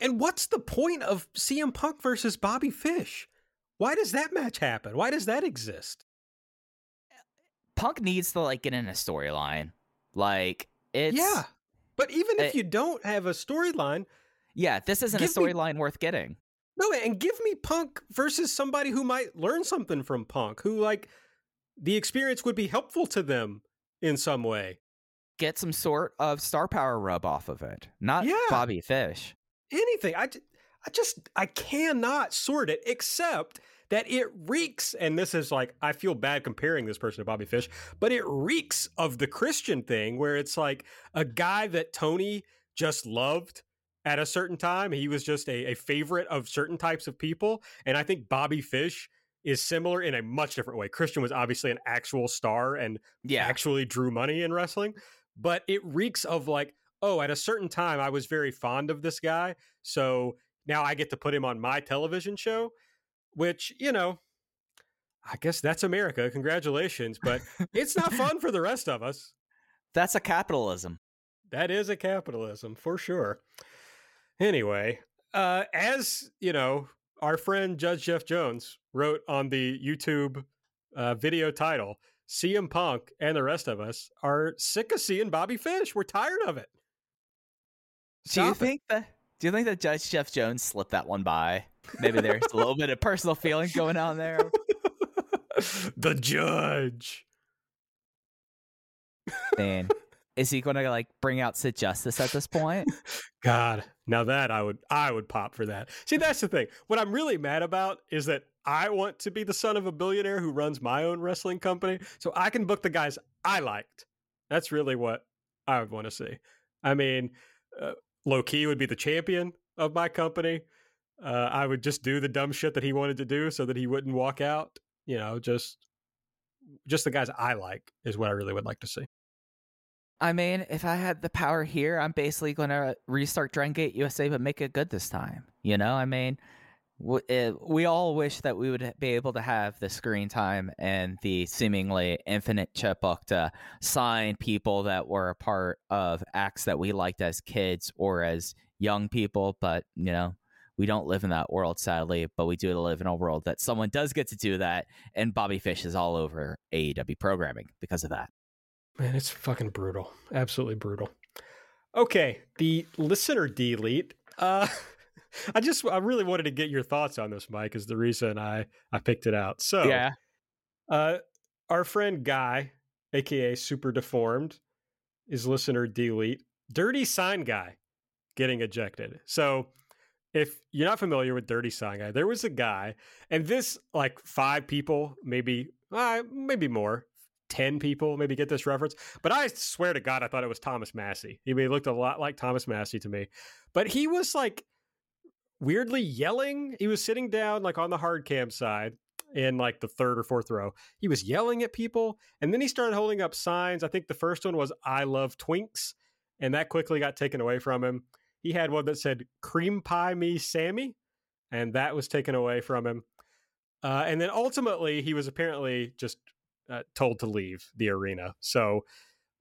And what's the point of CM Punk versus Bobby Fish? Why does that match happen? Why does that exist? Punk needs to like get in a storyline. Like it's Yeah. But even if it, you don't have a storyline, yeah, this isn't a storyline worth getting. No, and give me Punk versus somebody who might learn something from Punk, who like the experience would be helpful to them in some way. Get some sort of star power rub off of it, not yeah. Bobby Fish. Anything. I, I just I cannot sort it except that it reeks, and this is like, I feel bad comparing this person to Bobby Fish, but it reeks of the Christian thing where it's like a guy that Tony just loved at a certain time. He was just a, a favorite of certain types of people. And I think Bobby Fish is similar in a much different way. Christian was obviously an actual star and yeah. actually drew money in wrestling, but it reeks of like, oh, at a certain time, I was very fond of this guy. So now I get to put him on my television show which, you know, I guess that's America. Congratulations. But it's not fun <laughs> for the rest of us. That's a capitalism. That is a capitalism for sure. Anyway, uh, as you know, our friend Judge Jeff Jones wrote on the YouTube uh, video title, CM Punk and the rest of us are sick of seeing Bobby Fish. We're tired of it. Stop do you think that? Do you think that Judge Jeff Jones slipped that one by? Maybe there's a little bit of personal feeling going on there. <laughs> the judge. Man, is he going to like bring out Sid Justice at this point? <laughs> God, now that I would I would pop for that. See, that's the thing. What I'm really mad about is that I want to be the son of a billionaire who runs my own wrestling company, so I can book the guys I liked. That's really what I would want to see. I mean, uh, Low Ki would be the champion of my company uh, I would just do the dumb shit that he wanted to do so that he wouldn't walk out. You know, just just the guys I like is what I really would like to see. I mean, if I had the power here, I'm basically going to restart Dragon Gate USA, but make it good this time. You know, I mean, eh, we all wish that we would be able to have the screen time and the seemingly infinite checkbook to sign people that were a part of acts that we liked as kids or as young people. But, you know, we don't live in that world, sadly, but we do live in a world that someone does get to do that. And Bobby Fish is all over AEW programming because of that. Man, it's fucking brutal. Absolutely brutal. Okay, the listener delete. Uh, <laughs> I just I really wanted to get your thoughts on this, Mike, is the reason I I picked it out. So yeah, uh, our friend Guy, aka Super Deformed, is listener delete. Dirty sign guy getting ejected. So if you're not familiar with Dirty Guy, there was a guy, and this like five people, maybe uh, maybe more, ten people, maybe get this reference. But I swear to God, I thought it was Thomas Massey. He looked a lot like Thomas Massey to me, but he was like weirdly yelling. He was sitting down like on the hard cam side in like the third or fourth row. He was yelling at people, and then he started holding up signs. I think the first one was "I love Twinks," and that quickly got taken away from him. He had one that said "Cream Pie Me Sammy," and that was taken away from him. Uh, and then ultimately, he was apparently just uh, told to leave the arena. So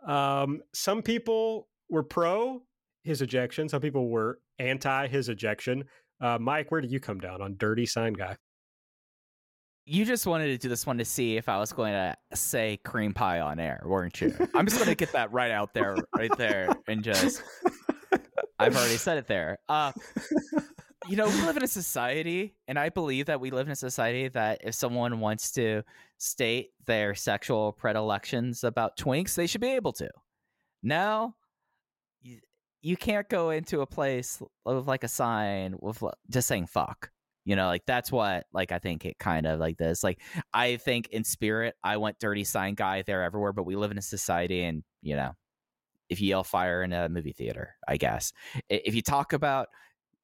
um, some people were pro his ejection, some people were anti his ejection. Uh, Mike, where do you come down on Dirty Sign Guy? You just wanted to do this one to see if I was going to say cream pie on air, weren't you? I'm just going to get that right out there, right there, and just I've already said it there. <laughs> Uh, you know, we live in a <laughs> society, and I believe that we live in a society that if someone wants to state their sexual predilections about twinks, they should be able to. Now, you can't go into a place with like a sign with just saying fuck. You know, like that's what like I think it kind of like this. Like I think in spirit, I want dirty sign guy there everywhere, but we live in a society and you know, if you yell fire in a movie theater, I guess. If you talk about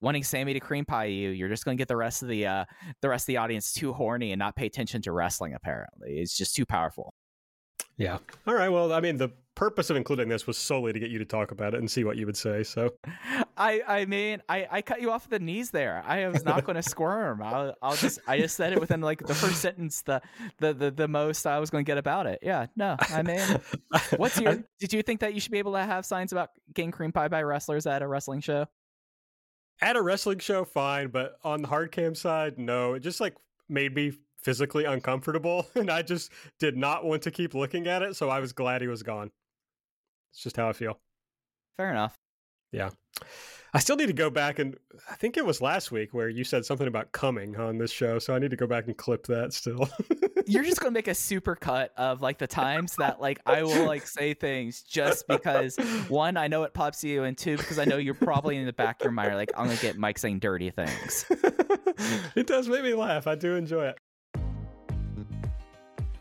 wanting Sammy to cream pie you, you're just going to get the rest of the uh, the rest of the audience too horny and not pay attention to wrestling. Apparently, it's just too powerful. Yeah. All right. Well, I mean, the purpose of including this was solely to get you to talk about it and see what you would say. So, I, I mean, I, I cut you off the knees there. I was not going <laughs> to squirm. I'll, I'll just, I just said it within like the first sentence, the, the, the, the most I was going to get about it. Yeah. No, I mean, <laughs> what's your? did you think that you should be able to have signs about getting cream pie by wrestlers at a wrestling show? At a wrestling show, fine, but on the hard cam side, no. It just like made me physically uncomfortable <laughs> and I just did not want to keep looking at it, so I was glad he was gone. It's just how I feel. Fair enough. Yeah. I still need to go back and I think it was last week where you said something about coming on this show, so I need to go back and clip that still. <laughs> You're just gonna make a super cut of like the times that like I will like say things just because one, I know it pops you, and two, because I know you're probably in the back of your mind like I'm gonna get Mike saying dirty things. <laughs> it does make me laugh. I do enjoy it.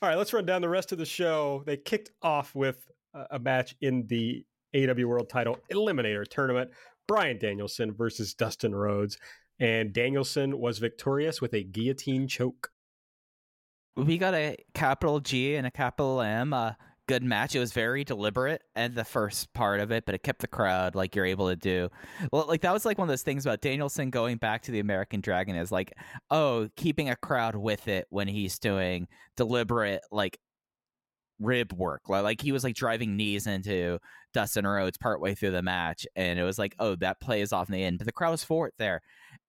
All right, let's run down the rest of the show. They kicked off with a match in the AEW World Title Eliminator Tournament. Brian Danielson versus Dustin Rhodes, and Danielson was victorious with a guillotine choke. We got a capital G and a capital M. Uh, good match. It was very deliberate and the first part of it, but it kept the crowd like you're able to do. Well, like that was like one of those things about Danielson going back to the American Dragon is like, oh, keeping a crowd with it when he's doing deliberate like rib work. Like he was like driving knees into Dustin Rhodes partway through the match, and it was like, oh, that plays off in the end. But the crowd was for it there.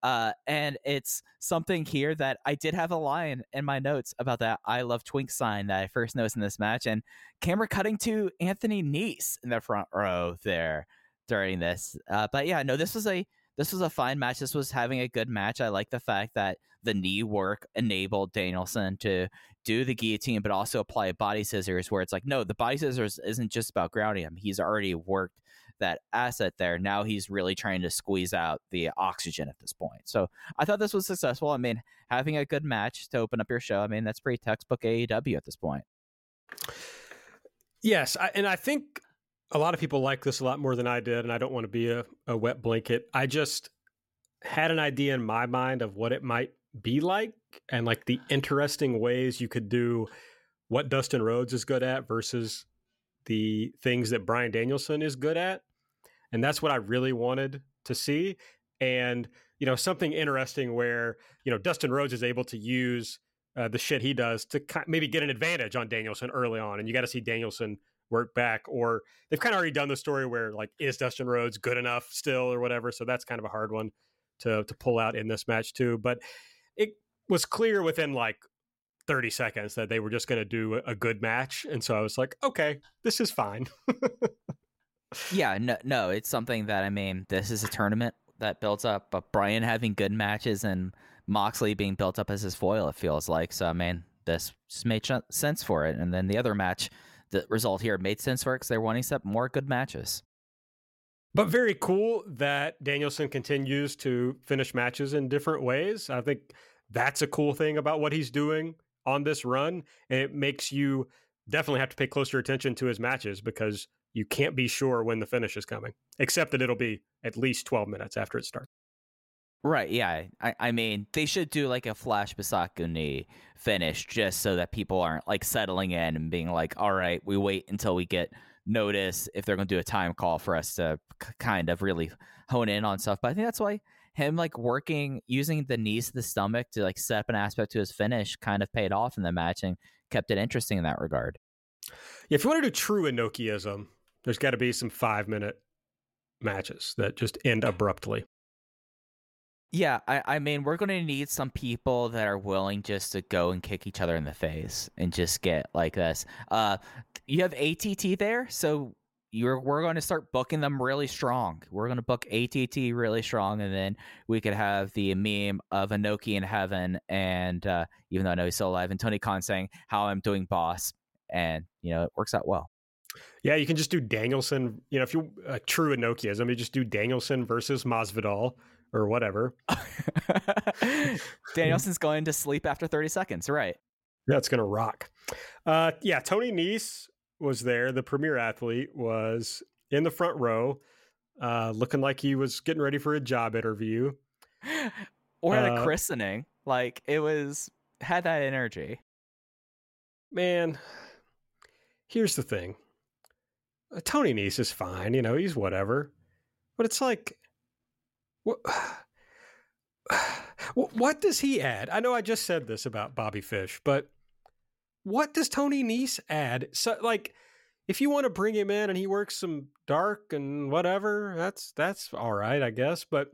Uh, and it's something here that I did have a line in my notes about that I love Twink sign that I first noticed in this match, and camera cutting to Anthony Nese in the front row there during this. Uh, but yeah, no, this was a this was a fine match. This was having a good match. I like the fact that the knee work enabled Danielson to do the guillotine, but also apply body scissors. Where it's like, no, the body scissors isn't just about grounding him. He's already worked that asset there. Now he's really trying to squeeze out the oxygen at this point. So I thought this was successful. I mean, having a good match to open up your show, I mean, that's pretty textbook AEW at this point. Yes. I, and I think a lot of people like this a lot more than I did. And I don't want to be a, a wet blanket. I just had an idea in my mind of what it might be like and like the interesting ways you could do what Dustin Rhodes is good at versus the things that Brian Danielson is good at and that's what I really wanted to see. And you know, something interesting where you know Dustin Rhodes is able to use uh, the shit he does to kind of maybe get an advantage on Danielson early on, and you got to see Danielson work back. Or they've kind of already done the story where like, is Dustin Rhodes good enough still, or whatever? So that's kind of a hard one to to pull out in this match too. But it was clear within like 30 seconds that they were just going to do a good match, and so I was like, okay, this is fine. <laughs> yeah, no, no, it's something that I mean, this is a tournament that builds up, but Bryan having good matches and Moxley being built up as his foil, it feels like. So I mean, this made sense for it. And then the other match, the result here made sense for it because they're wanting to more good matches. But very cool that Danielson continues to finish matches in different ways. I think that's a cool thing about what he's doing on this run. And it makes you definitely have to pay closer attention to his matches because you can't be sure when the finish is coming, except that it'll be at least 12 minutes after it starts. Right, yeah. I, I mean, they should do like a Flash Bisakuni finish just so that people aren't like settling in and being like, all right, we wait until we get notice if they're going to do a time call for us to k- kind of really hone in on stuff. But I think that's why him like working, using the knees to the stomach to like set up an aspect to his finish kind of paid off in the match and kept it interesting in that regard. Yeah, if you want to do true Inokiism, there's got to be some five minute matches that just end abruptly. Yeah, I, I mean, we're going to need some people that are willing just to go and kick each other in the face and just get like this. Uh, you have ATT there, so you're we're going to start booking them really strong. We're going to book ATT really strong, and then we could have the meme of Inoki in heaven, and uh, even though I know he's still alive, and Tony Khan saying how I'm doing, boss, and you know it works out well. Yeah, you can just do Danielson. You know, if you a true Inokiism, you just do Danielson versus Masvidal or whatever. <laughs> Danielson's going to sleep after 30 seconds, right? That's going to rock. Uh, yeah, Tony Nese was there. The premier athlete was in the front row, uh, looking like he was getting ready for a job interview. <laughs> Or at uh, a christening. Like, it was, had that energy. Man, here's the thing uh, Uh, Tony Nese is fine, you know, he's whatever. But it's like, what, <sighs> what does he add? I know I just said this about Bobby Fish, but what does Tony Nese add? So, like, if you want to bring him in and he works some dark and whatever, that's that's all right, I guess. But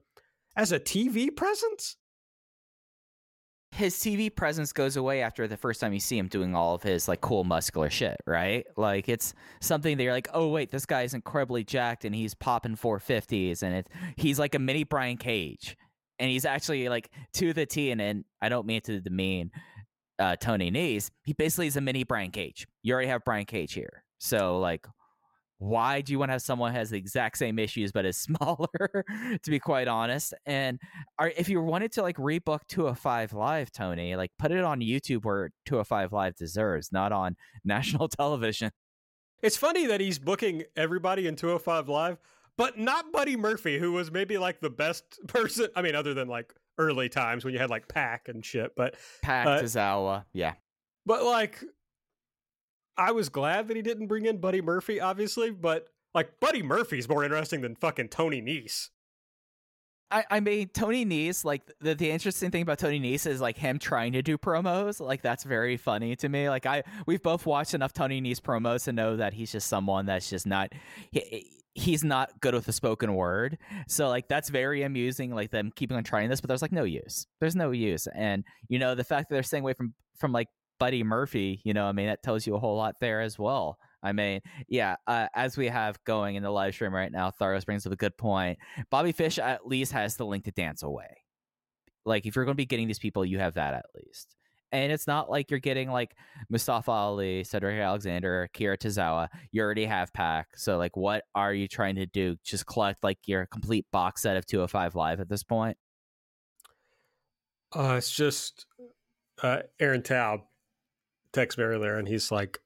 as a TV presence, his TV presence goes away after the first time you see him doing all of his like cool muscular shit, right? Like it's something that you're like, oh wait, this guy's incredibly jacked and he's popping 450s and it he's like a mini Brian Cage, and he's actually like to the T. And, I don't mean to demean uh, Tony Nese. He basically is a mini Brian Cage. You already have Brian Cage here, so like why do you want to have someone who has the exact same issues but is smaller <laughs> to be quite honest? And are, if you wanted to like rebook 205 live tony like put it on youtube where 205 live deserves not on <laughs> national television. It's funny that he's booking everybody in 205 live but not buddy murphy who was maybe like the best <laughs> person i mean other than like early times when you had like pac and shit but pac uh, Tozawa, yeah. but like I was glad that he didn't bring in Buddy Murphy, obviously, but like Buddy Murphy's more interesting than fucking Tony Nese. I, I mean, Tony Nese, like the, the interesting thing about Tony Nese is like him trying to do promos. Like that's very funny to me. Like I, we've both watched enough Tony Nese promos to know that he's just someone that's just not, he, he's not good with the spoken word. So like that's very amusing. Like them keeping on trying this, but there's like no use. There's no use. And you know the fact that they're staying away from from like Buddy Murphy, you know, I mean that tells you a whole lot there as well. I mean, yeah, uh, as we have going in the live stream right now, Tharos brings up a good point. Bobby Fish at least has the link to dance away. Like, if you're going to be getting these people, you have that at least. And it's not like you're getting like Mustafa Ali, Cedric Alexander, Kira Tozawa. You already have Pac. So, like, what are you trying to do? Just collect like your complete box set of 205 Live at this point? Uh, it's just uh, Aaron Taub texts me earlier, and he's like,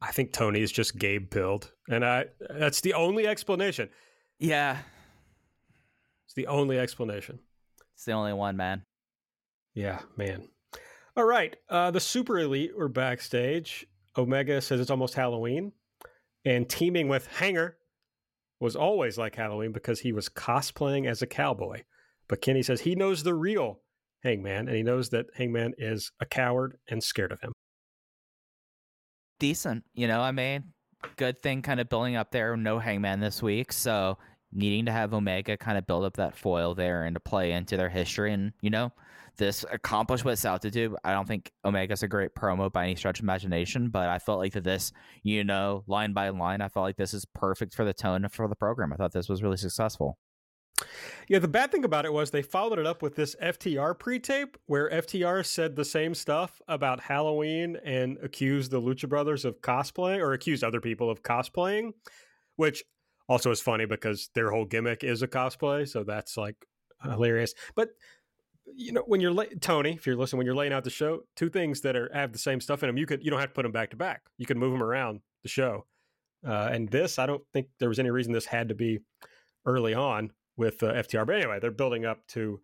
I think Tony is just Gabe pilled, and I that's the only explanation. Yeah, it's the only explanation. It's the only one, man. Yeah, man. All right, uh, the Super Elite were backstage. Omega says it's almost Halloween, and teaming with Hanger was always like Halloween because he was cosplaying as a cowboy. But Kenny says he knows the real Hangman, and he knows that Hangman is a coward and scared of him decent. You know, I mean, good thing kind of building up there. No Hangman this week, so needing to have Omega kind of build up that foil there and to play into their history and you know this accomplished what it's out to do. I don't think Omega's a great promo by any stretch of imagination, but I felt like that this, you know, line by line, I felt like this is perfect for the tone for the program. I thought this was really successful. Yeah, the bad thing about it was they followed it up with this FTR pre-tape where FTR said the same stuff about Halloween and accused the Lucha Brothers of cosplay or accused other people of cosplaying, which also is funny because their whole gimmick is a cosplay, so that's like hilarious. But you know, when you're la- Tony, if you're listening, when you're laying out the show, two things that are have the same stuff in them, you could you don't have to put them back to back. You can move them around the show. Uh, and this, I don't think there was any reason this had to be early on with uh, FTR. But anyway, they're building up to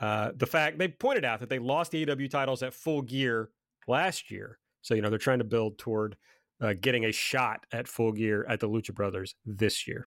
uh, the fact they pointed out that they lost the AEW titles at full gear last year. So, you know, they're trying to build toward uh, getting a shot at full gear at the Lucha Brothers this year.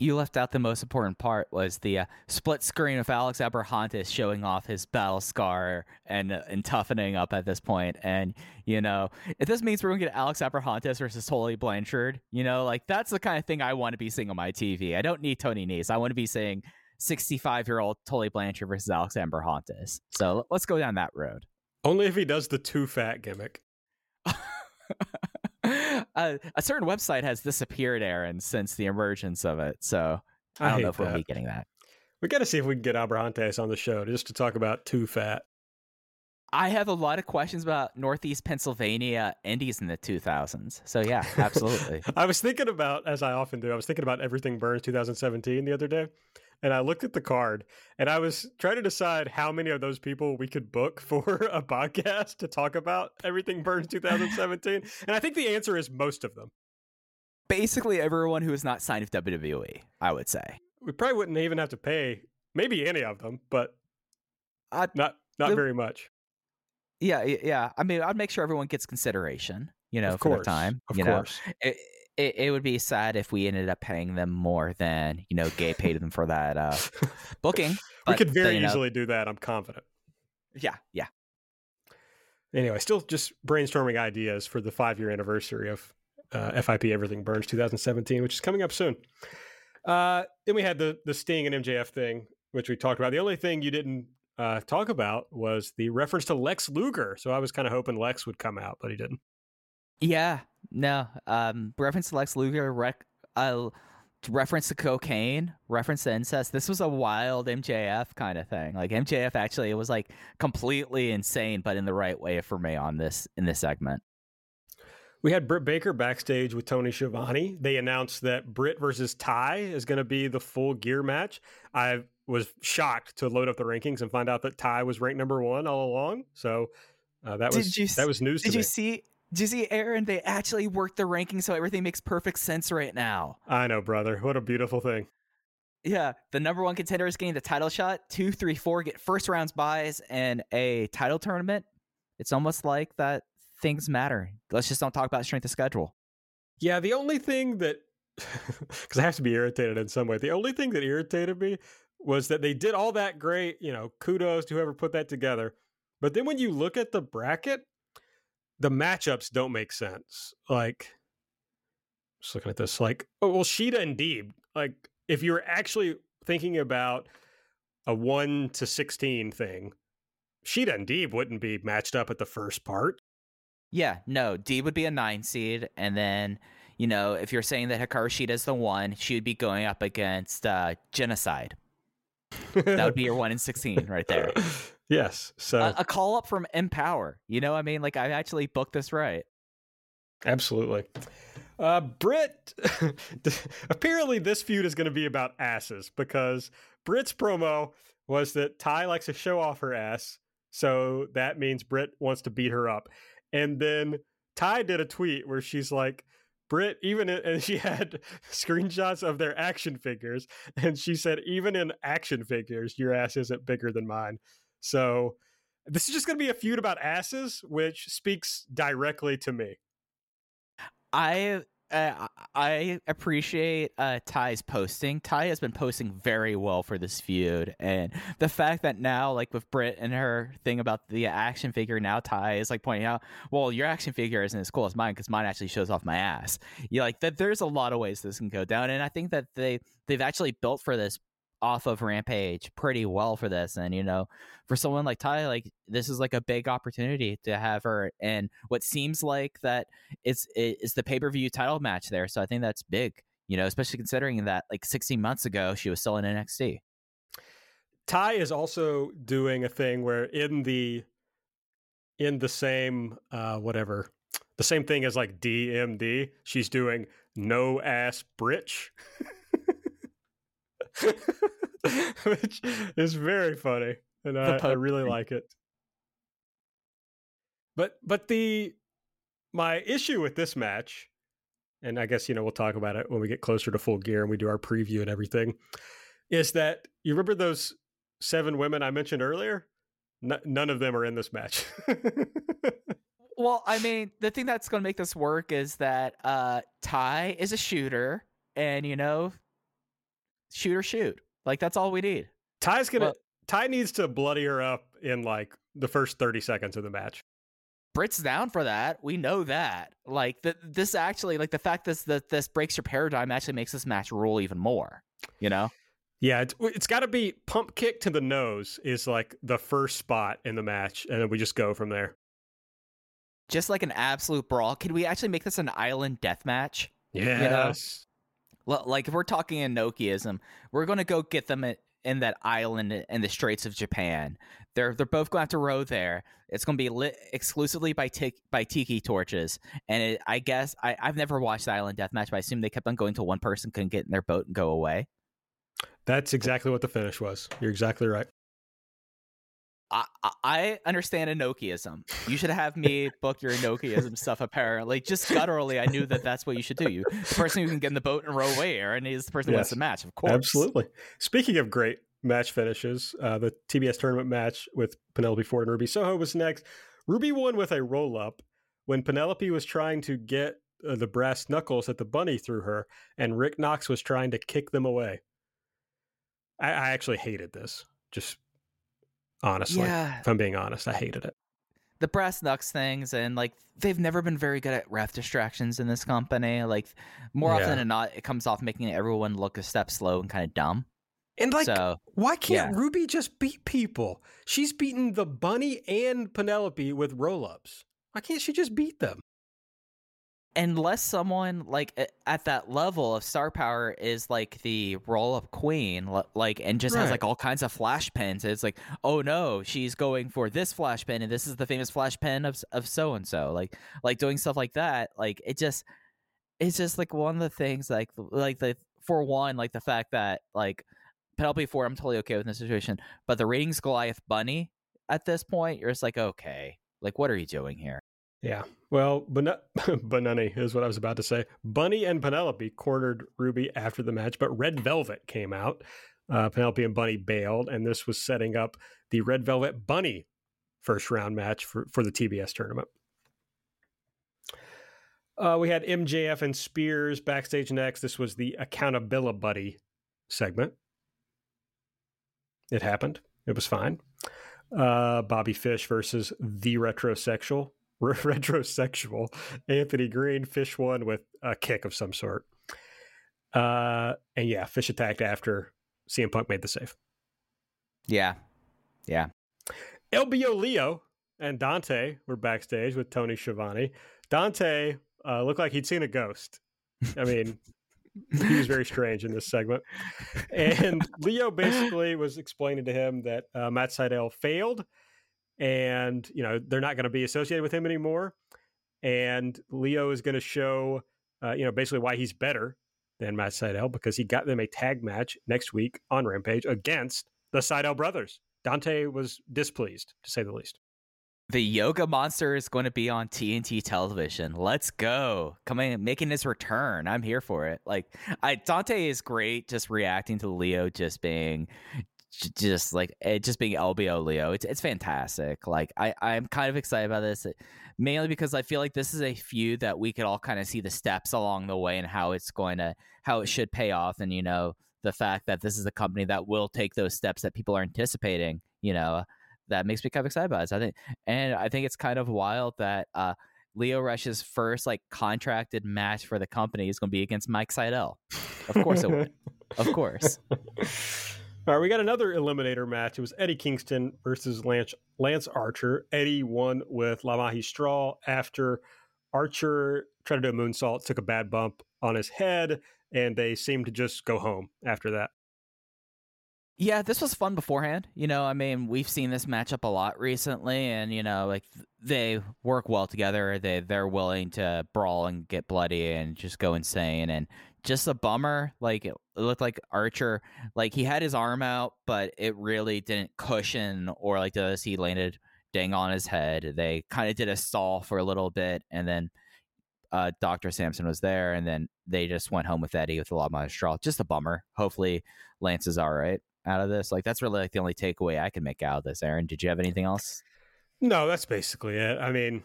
You left out the most important part was the uh, split screen of Alex Abrahantes showing off his battle scar and uh, and toughening up at this point. And you know, if this means we're gonna get Alex Abrahantes versus Tully Blanchard, you know, like that's the kind of thing I want to be seeing on my TV. I don't need Tony Nese. I want to be seeing 65 year old Tully Blanchard versus Alex Abrahantes. So let's go down that road. Only if he does the too fat gimmick. <laughs> uh, a certain website has disappeared, Aaron, since the emergence of it. So I, I don't know if we'll be getting that. We got to see if we can get Abrahantes on the show just to talk about Too Fat. I have a lot of questions about Northeast Pennsylvania indies in the 2000s. So yeah, absolutely. <laughs> I was thinking about, as I often do, I was thinking about Everything Burns 2017 the other day, and I looked at the card, and I was trying to decide how many of those people we could book <laughs> for a podcast to talk about Everything Burns 2017, <laughs> and I think the answer is most of them. Basically, everyone who is not signed with WWE, I would say. We probably wouldn't even have to pay maybe any of them, but uh, not not the, very much. Yeah, yeah. I mean, I'd make sure everyone gets consideration. You know, of for the time. Of you course. Know? It, it, it, would be sad if we ended up paying them more than you know Gabe paid them for that uh, <laughs> booking. we could very easily know, do that. I'm confident. Yeah, yeah. Anyway, still just brainstorming ideas for the five year anniversary of uh, FIP Everything Burns 2017, which is coming up soon. Uh, then we had the the Sting and MJF thing, which we talked about. The only thing you didn't uh, talk about was the reference to Lex Luger. So I was kind of hoping Lex would come out, but he didn't. Yeah, no. Um, reference to Lex Luger, rec- uh, reference to cocaine, reference to incest. This was a wild MJF kind of thing. Like MJF actually, it was like completely insane, but in the right way for me on this in this segment. We had Britt Baker backstage with Tony Schiavone. They announced that Britt versus Tay is going to be the full gear match. I was shocked to load up the rankings and find out that Tay was ranked number one all along. So uh, that was you, that was news. To me. Did you see? See, Aaron? They actually worked the rankings so everything makes perfect sense right now. I know, brother. What a beautiful thing. Yeah, the number one contender is getting the title shot. Two, three, four get first rounds buys and a title tournament. It's almost like that things matter. Let's just don't talk about strength of schedule. Yeah, the only thing that <laughs> because I have to be irritated in some way. The only thing that irritated me was that they did all that great, you know, kudos to whoever put that together. But then when you look at the bracket, the matchups don't make sense. Like, just looking at this, like, oh, well, Shida and Deeb, like, if you're actually thinking about a one to 16 thing, Shida and Deeb wouldn't be matched up at the first part. Yeah, no, Deeb would be a nine seed, and then you know if you're saying that Hikaru Shida is the one, she would be going up against uh, Genocide. that would be your one in sixteen right there. <laughs> Yes, so a, a call up from Empower. You know, I mean, like I actually booked this right. Absolutely. Uh, Britt, <laughs> apparently this feud is going to be about asses because Britt's promo was that Tay likes to show off her ass. So that means Britt wants to beat her up. And then Tay did a tweet where she's like, Britt, even in, and she <laughs> had screenshots of their action figures, and she said, even in action figures, your ass isn't bigger than mine. So this is just going to be a feud about asses, which speaks directly to me. I uh, I appreciate uh, Tay's posting. Tay has been posting very well for this feud, and the fact that now, like with Britt and her thing about the action figure, now Tay is like pointing out, well, your action figure isn't as cool as mine because mine actually shows off my ass. You like that. There's a lot of ways this can go down, and I think that they they've actually built for this off of Rampage pretty well for this. And, you know, for someone like Tay, like this is like a big opportunity to have her and what seems like that it's it's the pay-per-view title match there. So I think that's big, you know, especially considering that like 16 months ago she was still in NXT. Tay is also doing a thing where in the in the same uh whatever the same thing as like DMD, she's doing no ass britch. <laughs> <laughs> which is very funny, and I, I really like it. But but the my issue with this match, and I guess you know we'll talk about it when we get closer to full gear and we do our preview and everything, is that you remember those seven women I mentioned earlier? N- none of them are in this match. <laughs> well, I mean, the thing that's going to make this work is that uh, Tay is a shooter, and you know shoot or shoot. Like that's all we need. Tay's gonna well, Tay needs to bloody her up in like the first 30 seconds of the match. Britt's down for that. We know that. Like that this actually like the fact this that this breaks your paradigm actually makes this match rule even more. You know? Yeah, it's, it's got to be pump kick to the nose is like the first spot in the match, and then we just go from there. Just like an absolute brawl. Can we actually make this an island death match? Yes like if we're talking Inokiism, we're going to go get them at, in that island in the Straits of Japan. They're they're both going to have to row there. It's going to be lit exclusively by t- by tiki torches. And it, I guess I, I've never watched the Island Death Match, but I assume they kept on going till one person couldn't get in their boat and go away. That's exactly what the finish was. You're exactly right. I, I understand Inokiism. You should have me book your Inokiism stuff. Apparently, just gutturally, I knew that that's what you should do. You, the person who can get in the boat and row away, Aaron, is the person yes, who wins the match. Of course, absolutely. Speaking of great match finishes, uh, the TBS tournament match with Penelope Ford and Ruby Soho was next. Ruby won with a roll up when Penelope was trying to get uh, the brass knuckles that the bunny threw her, and Rick Knox was trying to kick them away. I, I actually hated this. Just honestly. Yeah. If I'm being honest, I hated it. The brass knucks things and like they've never been very good at ref distractions in this company. Like more yeah. often than not, it comes off making everyone look a step slow and kind of dumb. And like, so, why can't yeah. Ruby just beat people? She's beaten the bunny and Penelope with roll ups. Why can't she just beat them? Unless someone like at that level of star power is like the roll up queen like and just right. has like all kinds of flash pens it's like oh no she's going for this flash pen and this is the famous flash pen of of so and so like like doing stuff like that like it just it's just like one of the things like like the for one like the fact that like Penelope Ford I'm totally okay with this situation but the ratings Goliath bunny at this point you're just like okay like what are you doing here yeah. Well, Ban- <laughs> Banani is what I was about to say. Bunny and Penelope cornered Ruby after the match, but Red Velvet came out. Uh, Penelope and Bunny bailed, and this was setting up the Red Velvet Bunny first round match for, for the TBS tournament. Uh, we had MJF and Spears backstage next. This was the Accountability Buddy segment. it happened. It was fine. Uh, Bobby Fish versus the retrosexual. <laughs> Retrosexual Anthony Green. Fish won with a kick of some sort. Uh, and yeah, Fish attacked after CM Punk made the save. Yeah. Yeah. LBO Lio and Dante were backstage with Tony Schiavone. Dante uh, looked like he'd seen a ghost. I mean, he was very strange in this segment. <laughs> And Lio basically was explaining to him that uh, Matt Sydal failed and, you know, they're not going to be associated with him anymore. And Lio is going to show, uh, you know, basically why he's better than Matt Sydal because he got them a tag match next week on Rampage against the Sydal brothers. Dante was displeased, to say the least. The Yoga Monster is going to be on TNT television. Let's go. Coming making his return. I'm here for it. Like I Dante is great just reacting to Lio just being just like it eh, just being LBO Lio. It's it's fantastic. Like I I'm kind of excited about this mainly because I feel like this is a feud that we could all kind of see the steps along the way and how it's going to how it should pay off and you know the fact that this is a company that will take those steps that people are anticipating, you know, that makes me kind of excited about. So I think, and I think it's kind of wild that uh, Lio Rush's first like contracted match for the company is going to be against Mike Sydal. Of course it would. of course. <laughs> All right, we got another eliminator match. It was Eddie Kingston versus Lance Lance Archer. Eddie won with La Magistral after Archer tried to do a moonsault, took a bad bump on his head, and they seemed to just go home after that. Yeah, this was fun beforehand. You know, I mean, we've seen this matchup a lot recently, and you know, like they work well together. They they're willing to brawl and get bloody and just go insane. And just a bummer. Like looked like Archer, like he had his arm out, but it really didn't cushion or like does he landed dang on his head. They kind of did a stall for a little bit, and then uh, Dr. Sampson was there, and then they just went home with Eddie with a lot of straw. Just a bummer. Hopefully, Lance is all right out of this? Like that's really like the only takeaway I can make out of this. Aaron, did you have anything else? No, that's basically it. I mean,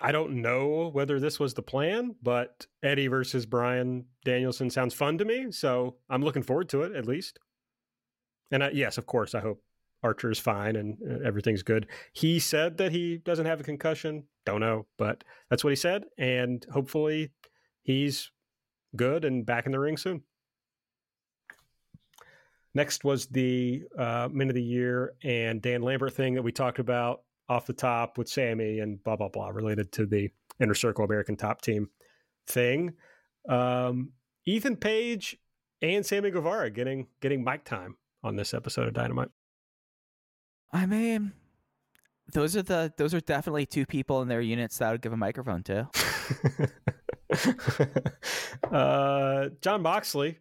I don't know whether this was the plan, but Eddie versus Bryan Danielson sounds fun to me, so I'm looking forward to it at least. And I, yes, of course, I hope Archer is fine and everything's good. He said that he doesn't have a concussion. Don't know, but that's what he said, and hopefully he's good and back in the ring soon. Next was the uh, Men of the Year and Dan Lambert thing that we talked about off the top with Sammy and blah, blah, blah, related to the Inner Circle American Top Team thing. Um, Ethan Page and Sammy Guevara getting getting mic time on this episode of Dynamite. I mean, those are the those are definitely two people in their units that I would give a microphone to. <laughs> <laughs> uh, Jon Moxley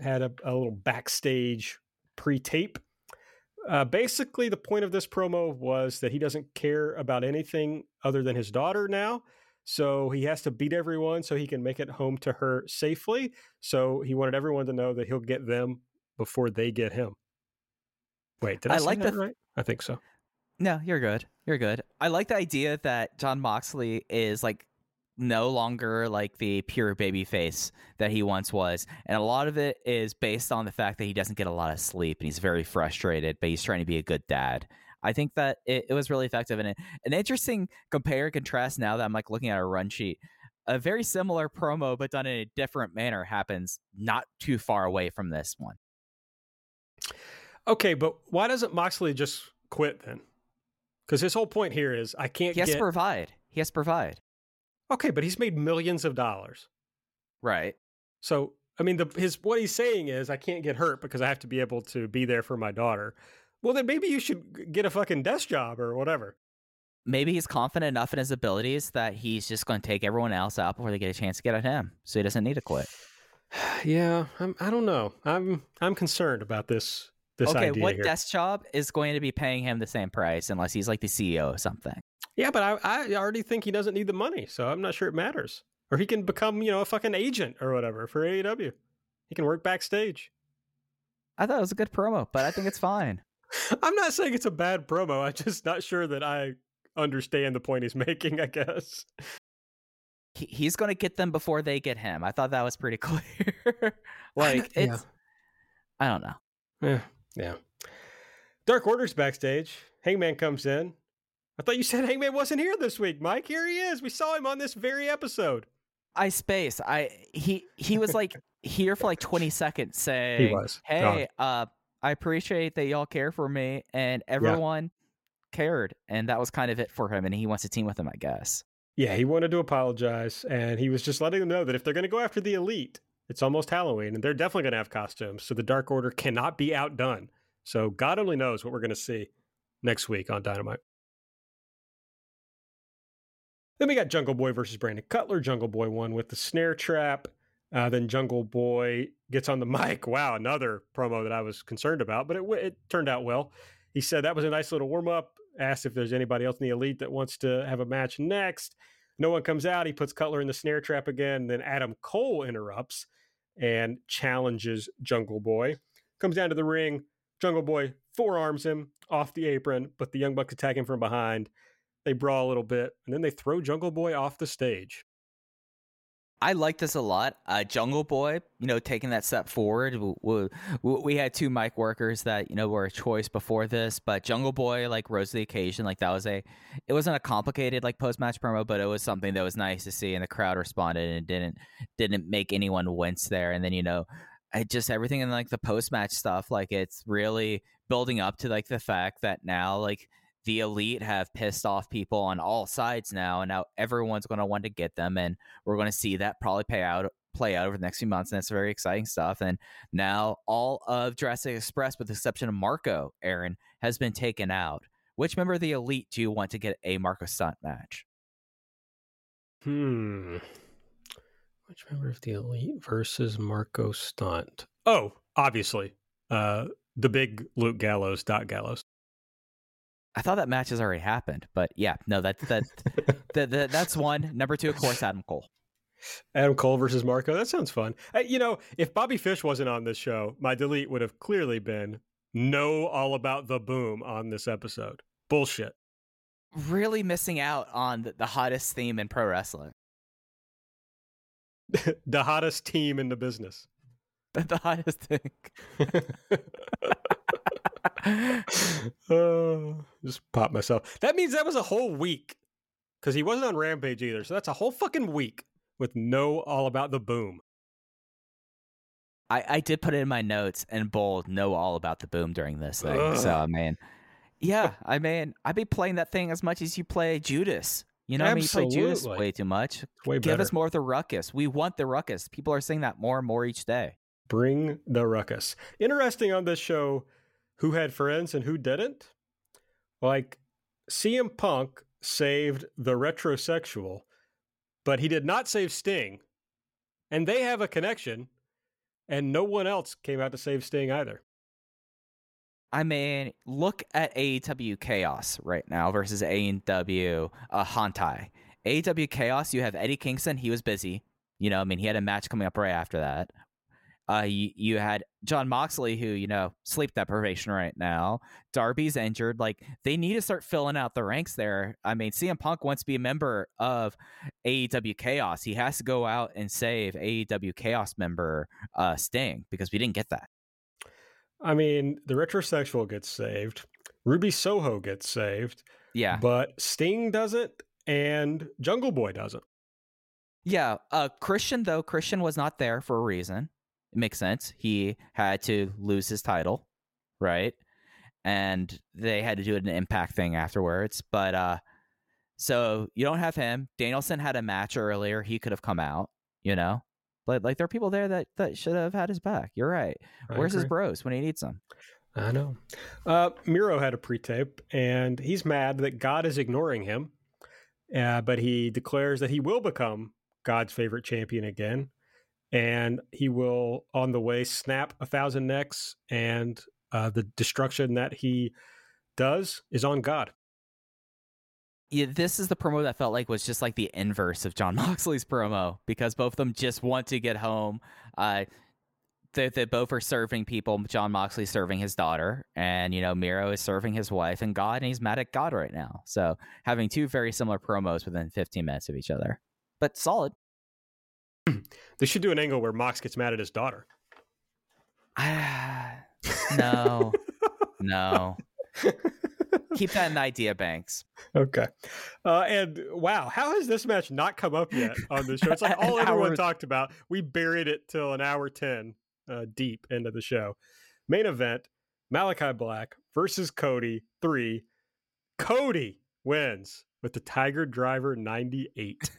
had a, a little backstage pre-tape. Uh, basically, the point of this promo was that he doesn't care about anything other than his daughter now. So he has to beat everyone so he can make it home to her safely. So he wanted everyone to know that he'll get them before they get him. Wait, did I, I like that, that right? I think so. No, you're good. You're good. I like the idea that Jon Moxley is like no longer like the pure baby face that he once was. And a lot of it is based on the fact that he doesn't get a lot of sleep and he's very frustrated, but he's trying to be a good dad. I think that it, it was really effective and an interesting compare and contrast now that I'm like looking at a run sheet. A very similar promo, but done in a different manner, happens not too far away from this one. Okay, but why doesn't Moxley just quit then? Because his whole point here is I can't. He has get... to provide. He has to provide. Okay, but he's made millions of dollars. Right. So, I mean, the, his what he's saying is, I can't get hurt because I have to be able to be there for my daughter. Well, then maybe you should get a fucking desk job or whatever. Maybe he's confident enough in his abilities that he's just going to take everyone else out before they get a chance to get at him, so he doesn't need to quit. <sighs> yeah, I'm, I don't know. I'm I'm concerned about this. This okay, what here. desk job is going to be paying him the same price unless he's like the CEO of something? Yeah, but I, I already think he doesn't need the money, so I'm not sure it matters. Or he can become, you know, a fucking agent or whatever for AEW. He can work backstage. I thought it was a good promo, but I think it's fine. <laughs> <laughs> I'm not saying it's a bad promo. I'm just not sure that I understand the point he's <laughs> making, I guess. He, he's going to get them before they get him. I thought that was pretty clear. like, it's. Yeah. I don't know. Yeah. Yeah. Dark Order's backstage. Hangman comes in. I thought you said Hangman wasn't here this week, Mike. Here he is. We saw him on this very episode. I space. I he he was like <laughs> here for like 20 seconds saying, He was. "Hey, uh, I appreciate that y'all care for me," and everyone cared, and that was kind of it for him. And he wants to team with him, I guess. Yeah, he wanted to apologize, and he was just letting them know that if they're going to go after the elite, it's almost Halloween, and they're definitely going to have costumes. So the Dark Order cannot be outdone. So God only knows what we're going to see next week on Dynamite. Then we got Jungle Boy versus Brandon Cutler. Jungle Boy won with the snare trap. Uh, then Jungle Boy gets on the <laughs> mic. Wow, another promo that I was concerned about, but it, it turned out well. He said that was a nice little warm up. Asked if there's anybody else in the elite that wants to have a match next. No one comes out. He puts Cutler in the snare trap again. Then Adam Cole interrupts and challenges Jungle Boy. Comes down to the ring. Jungle Boy forearms him off the apron, but the Young Bucks attack him from behind. They brawl a little bit, and then they throw Jungle Boy off the stage. I like this a lot. Uh, Jungle Boy, you know, taking that step forward. We, we, we, had two mic workers that you know were a choice before this, but Jungle Boy like rose to the occasion. Like that was a, it wasn't a complicated like post match promo, but it was something that was nice to see, and the crowd responded, and didn't didn't make anyone wince there. And then you know, I just everything in like the post match stuff, like it's really building up to like the fact that now like the elite have pissed off people on all sides now, and now everyone's going to want to get them, and we're going to see that probably pay out play out over the next few months, and that's very exciting stuff. And now all of Jurassic Express, with the exception of Marko, Aaron has been taken out. Which member of the elite do you want to get a Marko Stunt match? Hmm. Which member of the elite versus Marko Stunt? Oh, obviously, uh, the big Luke Gallows, Doc Gallows. I thought that match has already happened, but yeah, no, that that, <laughs> that, that that's one. Number two, of course, Adam Cole. Adam Cole versus Marko. That sounds fun. Uh, you know, if Bobby Fish wasn't on this show, my delete would have clearly been know all about the boom on this episode. Bullshit. Really missing out on the, the hottest theme in pro wrestling. <laughs> the hottest team in the business. <laughs> the hottest thing. <laughs> uh, just pop myself. That means that was a whole week because he wasn't on Rampage either. So that's a whole fucking week with no all about the boom. I, I did put it in my notes and bold know all about the boom during this thing. Ugh. So I mean, yeah, <laughs> I mean, I'd be playing that thing as much as you play Judas. You know, Absolutely. I mean, you play Judas way too much. Way Give better. us more of the ruckus. We want the ruckus. People are saying that more and more each day. Bring the ruckus. Interesting on this show who had friends and who didn't. Like CM Punk saved the retrosexual, but he did not save Sting. And they have a connection, and no one else came out to save Sting either. I mean, look at AEW Chaos right now versus AEW uh, Hantai. AEW Chaos, you have Eddie Kingston. He was busy. You know, I mean, he had a match coming up right after that. Uh, you, you had Jon Moxley, who, you know, sleep deprivation right now. Darby's injured. Like, they need to start filling out the ranks there. I mean, CM Punk wants to be a member of AEW Chaos. He has to go out and save AEW Chaos member uh, Sting because we didn't get that. I mean, the retrosexual gets saved. Ruby Soho gets saved. Yeah. But Sting doesn't, and Jungle Boy doesn't. Yeah. Uh, Christian, though, Christian was not there for a reason. It makes sense. He had to lose his title, right? And they had to do an impact thing afterwards. But uh so you don't have him. Danielson had a match earlier. He could have come out, you know? But like there are people there that, that should have had his back. You're right. I Where's agree. his bros when he needs them? I know. Uh, Miro had a pre-tape, and he's mad that God is ignoring him. Uh, but he declares that he will become God's favorite champion again and he will on the way snap a thousand necks and uh, the destruction that he does is on god yeah, this is the promo that felt like was just like the inverse of Jon <laughs> Moxley's promo because both of them just want to get home. Uh, they, they both are serving people. Jon Moxley serving his daughter, and you know Miro is serving his wife and God, and he's mad at God right now. So having two very similar promos within 15 minutes of each other, but solid. <clears throat> they should do an angle where Mox gets mad at his daughter. <sighs> No, <laughs> no. Keep that in the idea banks. Okay. Uh, and wow, how has this match not come up yet on the show? It's like <laughs> all everyone hour- talked about. We buried it till an hour 10 uh, deep into the show. Main event Malakai Black versus Cody 3. Cody wins with the Tiger Driver 98.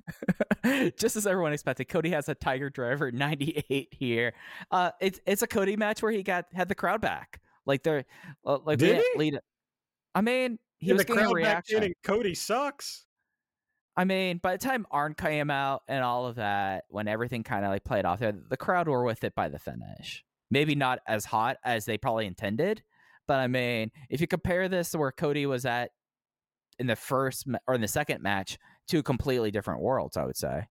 <laughs> Just as everyone expected, Cody has a Tiger Driver 98 here. Uh, it's it's a Cody match where he got had the crowd back. Like they're uh, like Did he? lead. I mean, he And was the getting a crowd back in reaction. and Cody sucks. I mean, by the time Arn came out and all of that, when everything kind of like played off there, the crowd were with it by the finish. Maybe not as hot as they probably intended, but I mean, if you compare this to where Cody was at in the first or in the second match, two completely different worlds, I would say.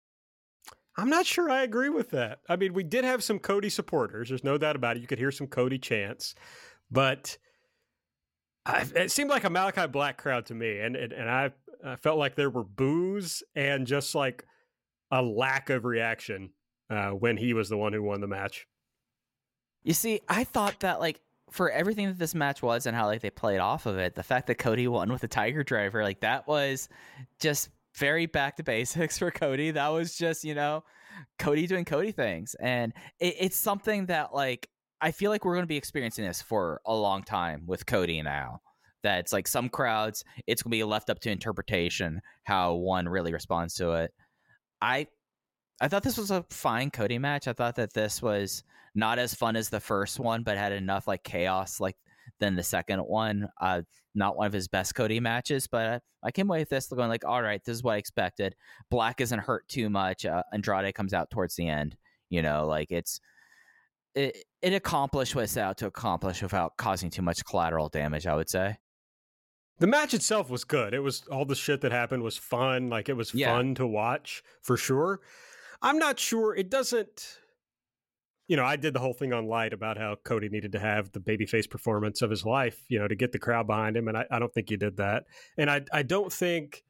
I'm not sure I agree with that. I mean, we did have some Cody supporters. There's no doubt about it. You could hear some Cody chants, but I, it seemed like a Malakai Black crowd to me, and and, and I, I felt like there were boos and just like a lack of reaction uh, when he was the one who won the match. You see, I thought that like for everything that this match was and how like they played off of it, the fact that Cody won with a Tiger Driver, like that was just very back to basics <laughs> for Cody. That was just you know Cody doing Cody things, and it, it's something that like I feel like we're going to be experiencing this for a long time with Cody now. That it's like some crowds, it's going to be left up to interpretation how one really responds to it. I I thought this was a fine Cody match. I thought that this was not as fun as the first one, but had enough like chaos like than the second one. Uh, not one of his best Cody matches, but I, I came away with this going like, all right, this is what I expected. Black isn't hurt too much. Uh, Andrade comes out towards the end. You know, like it's it it accomplished what it set out to accomplish without causing too much collateral damage. I would say. The match itself was good. It was all the shit that happened was fun. Like it was Yeah. fun to watch for sure. I'm not sure it doesn't you know, I did the whole thing on light about how Cody needed to have the babyface performance of his life, you know, to get the crowd behind him. And I, I don't think he did that. And I I don't think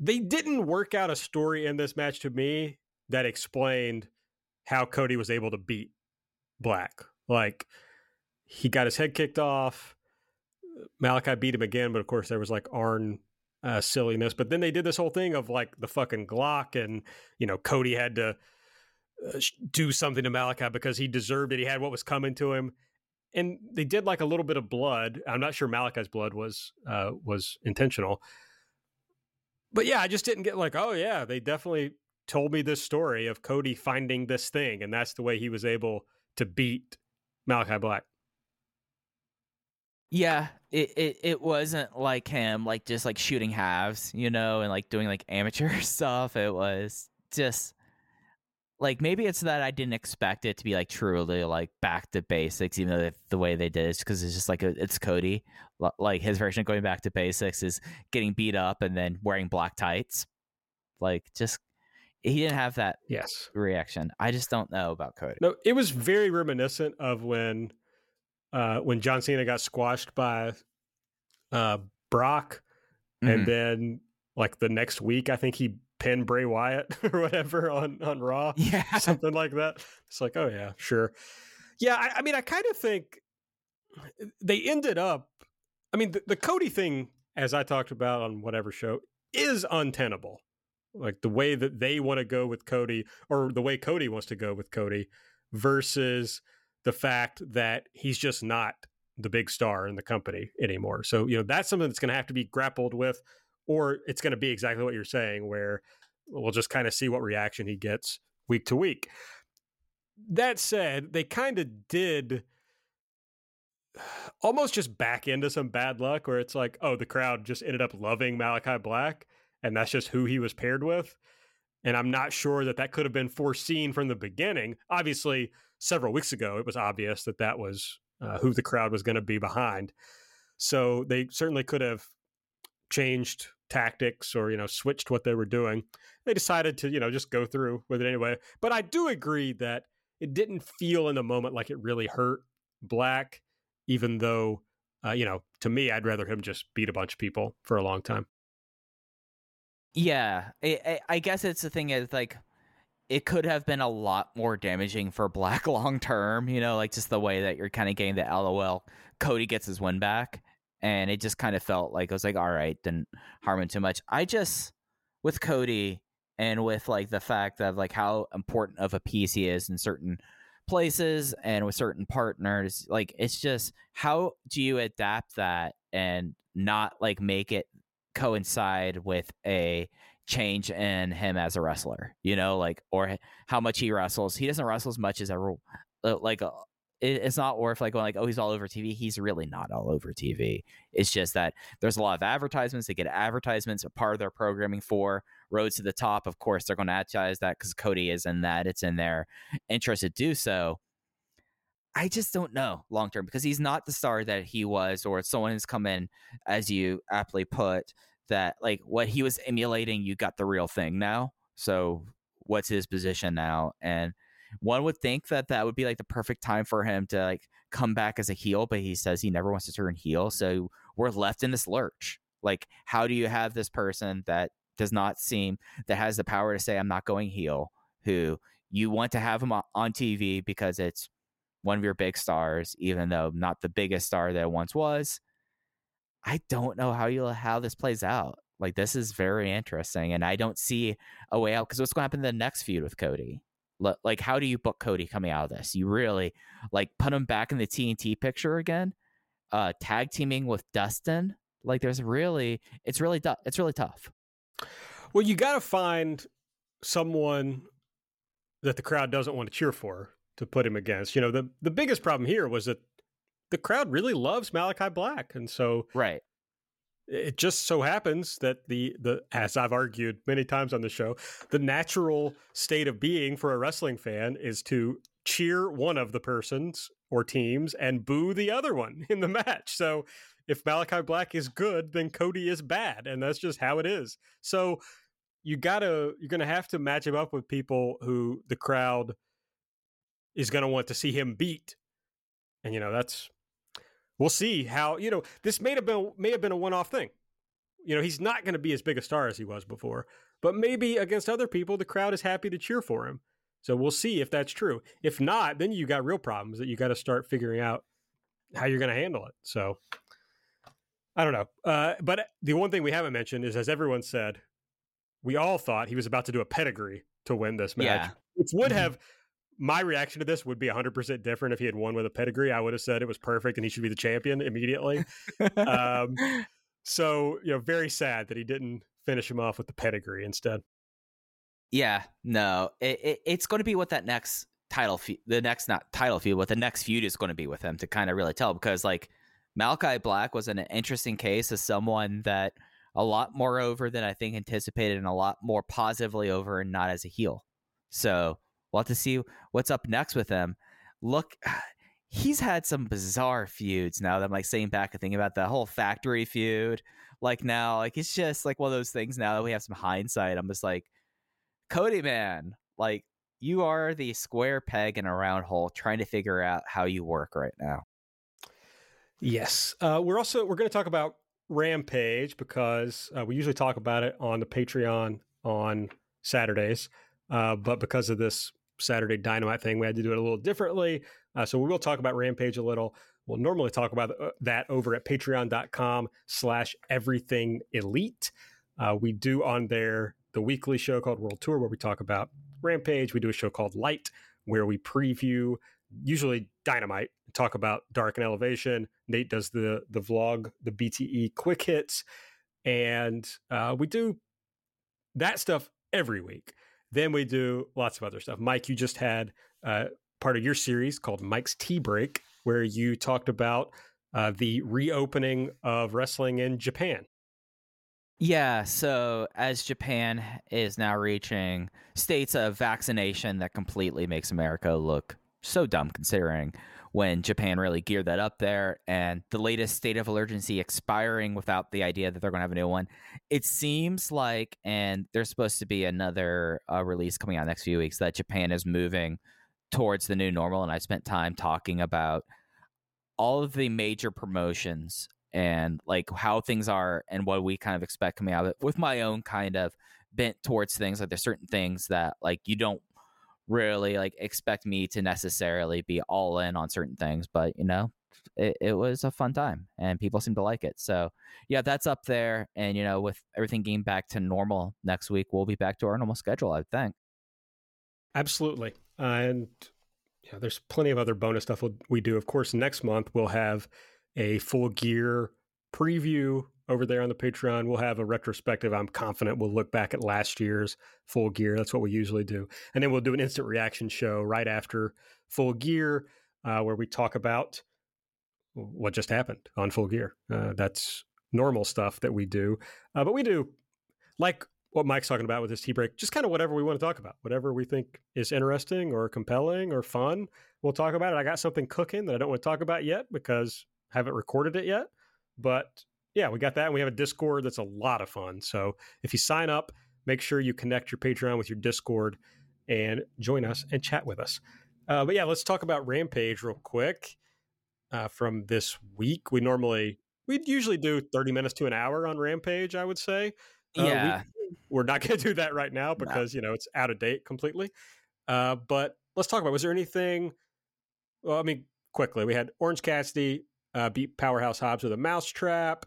they didn't work out a story in this match to me that explained how Cody was able to beat Black. Like he got his head kicked off. Malakai beat him again, but of course there was like Arn uh, silliness. But then they did this whole thing of like the fucking Glock, and you know Cody had to uh, do something to Malakai because he deserved it. He had what was coming to him, and they did like a little bit of blood. I'm not sure Malakai's blood was uh, was intentional, but yeah, I just didn't get like, oh yeah, they definitely told me this story of Cody finding this thing, and that's the way he was able to beat Malakai Black. Yeah, it, it it wasn't like him like just like shooting halves, you know, and like doing like amateur <laughs> stuff. It was just like maybe it's that I didn't expect it to be like truly like back to basics, even though the, way they did it, because it's just like a, it's Cody. Like his version of going back to basics is getting beat up and then wearing black tights. Like just he didn't have that Yes. reaction. I just don't know about Cody. No, it was very reminiscent of when uh when John Cena got squashed by uh Brock Mhm. and then like the next week I think he pinned Bray Wyatt <laughs> or whatever on on Raw. <laughs> yeah, Something like that. It's like, oh yeah, sure. Yeah, I, I mean I kind of think they ended up I mean the, the Cody thing as I talked about on whatever show is untenable. Like the way that they want to go with Cody or the way Cody wants to go with Cody versus the fact that he's just not the big star in the company anymore. So, you know, that's something that's going to have to be grappled with, or it's going to be exactly what you're saying, where we'll just kind of see what reaction he gets week to week. That said, they kind of did <sighs> almost just back into some bad luck where it's like, oh, the crowd just ended up loving Malakai Black, and that's just who he was paired with. And I'm not sure that that could have been foreseen from the beginning. Obviously, several weeks ago, it was obvious that that was uh, who the crowd was going to be behind. So they certainly could have changed tactics or you know switched what they were doing. They decided to you know just go through with it anyway. But I do agree that it didn't feel in the moment like it really hurt Black, even though uh, you know to me I'd rather him just beat a bunch of people for a long time. Yeah, I, I, guess it's the thing is like, it could have been a lot more damaging for Black <laughs> long term, you know, like just the way that you're kind of getting the LOL. Cody gets his win back. And it just kind of felt like I was like, all right, didn't harm him too much. I just, with Cody and with like the fact of like how important of a piece he is in certain places and with certain partners, like it's just how do you adapt that and not like make it coincide with a change in him as a wrestler, you know, like or how much he wrestles. He doesn't wrestle as much as ever, uh, like uh, it's not worth like going like oh he's all over TV. He's really not all over TV. It's just that there's a lot of advertisements. They get advertisements a part of their programming for Rhodes to the Top. Of course, they're going to advertise that because Cody is in that. It's in their interest to do so. I just don't know long term because he's not the star that he was, or someone has come in, as you aptly put, that like what he was emulating, you got the real thing now. So what's his position now? And one would think that that would be like the perfect time for him to like come back as a heel, but he says he never wants to turn heel. So we're left in this lurch. Like, how do you have this person that does not seem that has the power to say I'm not going heel, who you want to have him on TV because it's one of your big stars, even though not the biggest star that it once was. I don't know how you how this plays out. Like this is very interesting, and I don't see a way out because what's going to happen in the next feud with Cody? Like, how do you book Cody coming out of this? You really like put him back in the TNT picture again, uh, tag teaming with Dustin. Like, there's really, it's really, it's really tough. Well, you got to find someone that the crowd doesn't want to cheer for to put him against. You know, the the biggest problem here was that the crowd really loves Malakai Black, and so right. It just so happens that the the as I've argued many times on the show, the natural state of being for a wrestling fan is to cheer one of the persons or teams and boo the other one in the match. So if Malakai Black is good, then Cody is bad, and that's just how it is. So you gotta you're gonna have to match him up with people who the crowd is gonna want to see him beat, and you know that's we'll see how you know this may have been may have been a one off thing. You know he's not going to be as big a star as he was before, but maybe against other people the crowd is happy to cheer for him. So we'll see if that's true. If not, then you got real problems that you got to start figuring out how you're going to handle it. So I don't know. Uh, but the one thing we haven't mentioned is, as everyone said, we all thought he was about to do a pedigree to win this match, yeah. which would mm-hmm. have my reaction to this would be 100% different if he had won with a pedigree. I would have said it was perfect and he should be the champion immediately. um, <laughs> so, you know, very sad that he didn't finish him off with the pedigree instead. Yeah, no, it, it, it's going to be what that next title, fe- the next not title feud, what the next feud is going to be with him to kind of really tell because like Malakai Black was an interesting case as someone that a lot more over than I think anticipated and a lot more positively over and not as a heel. So We'll have to see what's up next with him. Look, <sighs> he's had some bizarre feuds now that I'm like saying back and thinking about the whole factory feud. Like now, like it's just like one of those things now that we have some hindsight. I'm just like, Cody man, like you are the square peg in a round hole trying to figure out how you work right now. Yes. Uh, we're also we're going to talk about Rampage because uh, we usually talk about it on the Patreon on Saturdays. Uh, but because of this Saturday Dynamite thing. We had to do it a little differently. Uh, so we will talk about Rampage a little. We'll normally talk about uh, that over at patreon.com slash everything elite. Uh, we do on there the weekly show called World Tour where we talk about Rampage. We do a show called Light where we preview usually Dynamite, talk about Dark and Elevation. Nate does the the vlog, the BTE quick hits, and uh, we do that stuff every week. Then we do lots of other stuff. Mike, you just had uh, part of your series called Mike's Tea Break, where you talked about uh, the reopening of wrestling in Japan. Yeah, so as Japan is now reaching states of vaccination that completely makes America look so dumb considering when Japan really geared that up there and the latest state of emergency expiring without the idea that they're going to have a new one. It seems like, and there's supposed to be another uh, release coming out next few weeks, that Japan is moving towards the new normal. And I spent time talking about all of the major promotions and like how things are and what we kind of expect coming out of it with my own kind of bent towards things. Like there's certain things that like you don't really like expect me to necessarily be all in on certain things, but you know, it, it was a fun time and people seem to like it. So yeah, that's up there. And you know, with everything getting back to normal next week, we'll be back to our normal schedule, I think. Absolutely. Uh, and yeah, there's plenty of other bonus stuff we do. Of course, next month we'll have a full gear preview over there on the Patreon. We'll have a retrospective. I'm confident we'll look back at last year's full gear. That's what we usually do. And then we'll do an instant reaction show right after full gear uh, where we talk about what just happened on full gear. Uh, that's normal stuff that we do. Uh, but we do, like what Mike's talking about with his tea break, just kind of whatever we want to talk about, whatever we think is interesting or compelling or fun. We'll talk about it. I got something cooking that I don't want to talk about yet because I haven't recorded it yet. But yeah, we got that. And we have a Discord that's a lot of fun. So if you sign up, make sure you connect your Patreon with your Discord and join us and chat with us. Uh, but yeah, let's talk about Rampage real quick uh, from this week. We normally, we'd usually do 30 minutes to an hour on Rampage, I would say. Uh, yeah. <laughs> We, are not going to do that right now because, no. you know, it's out of date completely. Uh, but let's talk about was there anything? Well, I mean, quickly, we had Orange Cassidy uh, beat Powerhouse Hobbs with a mousetrap.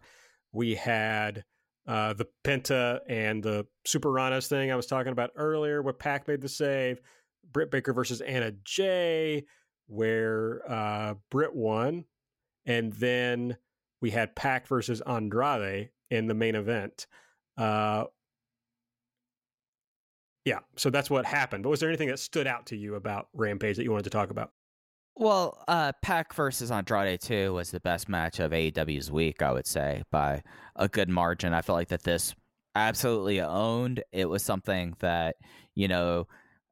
We had uh, the Penta and the Super Ranas thing I was talking about earlier, where Pac made the save. Britt Baker versus Anna Jay, where uh, Britt won. And then we had Pac versus Andrade in the main event. Uh, yeah, so that's what happened. But was there anything that stood out to you about Rampage that you wanted to talk about? Well, uh, Pac versus Andrade too was the best match of AEW's week, I would say, by a good margin. I feel like that this absolutely owned. It was something that you know.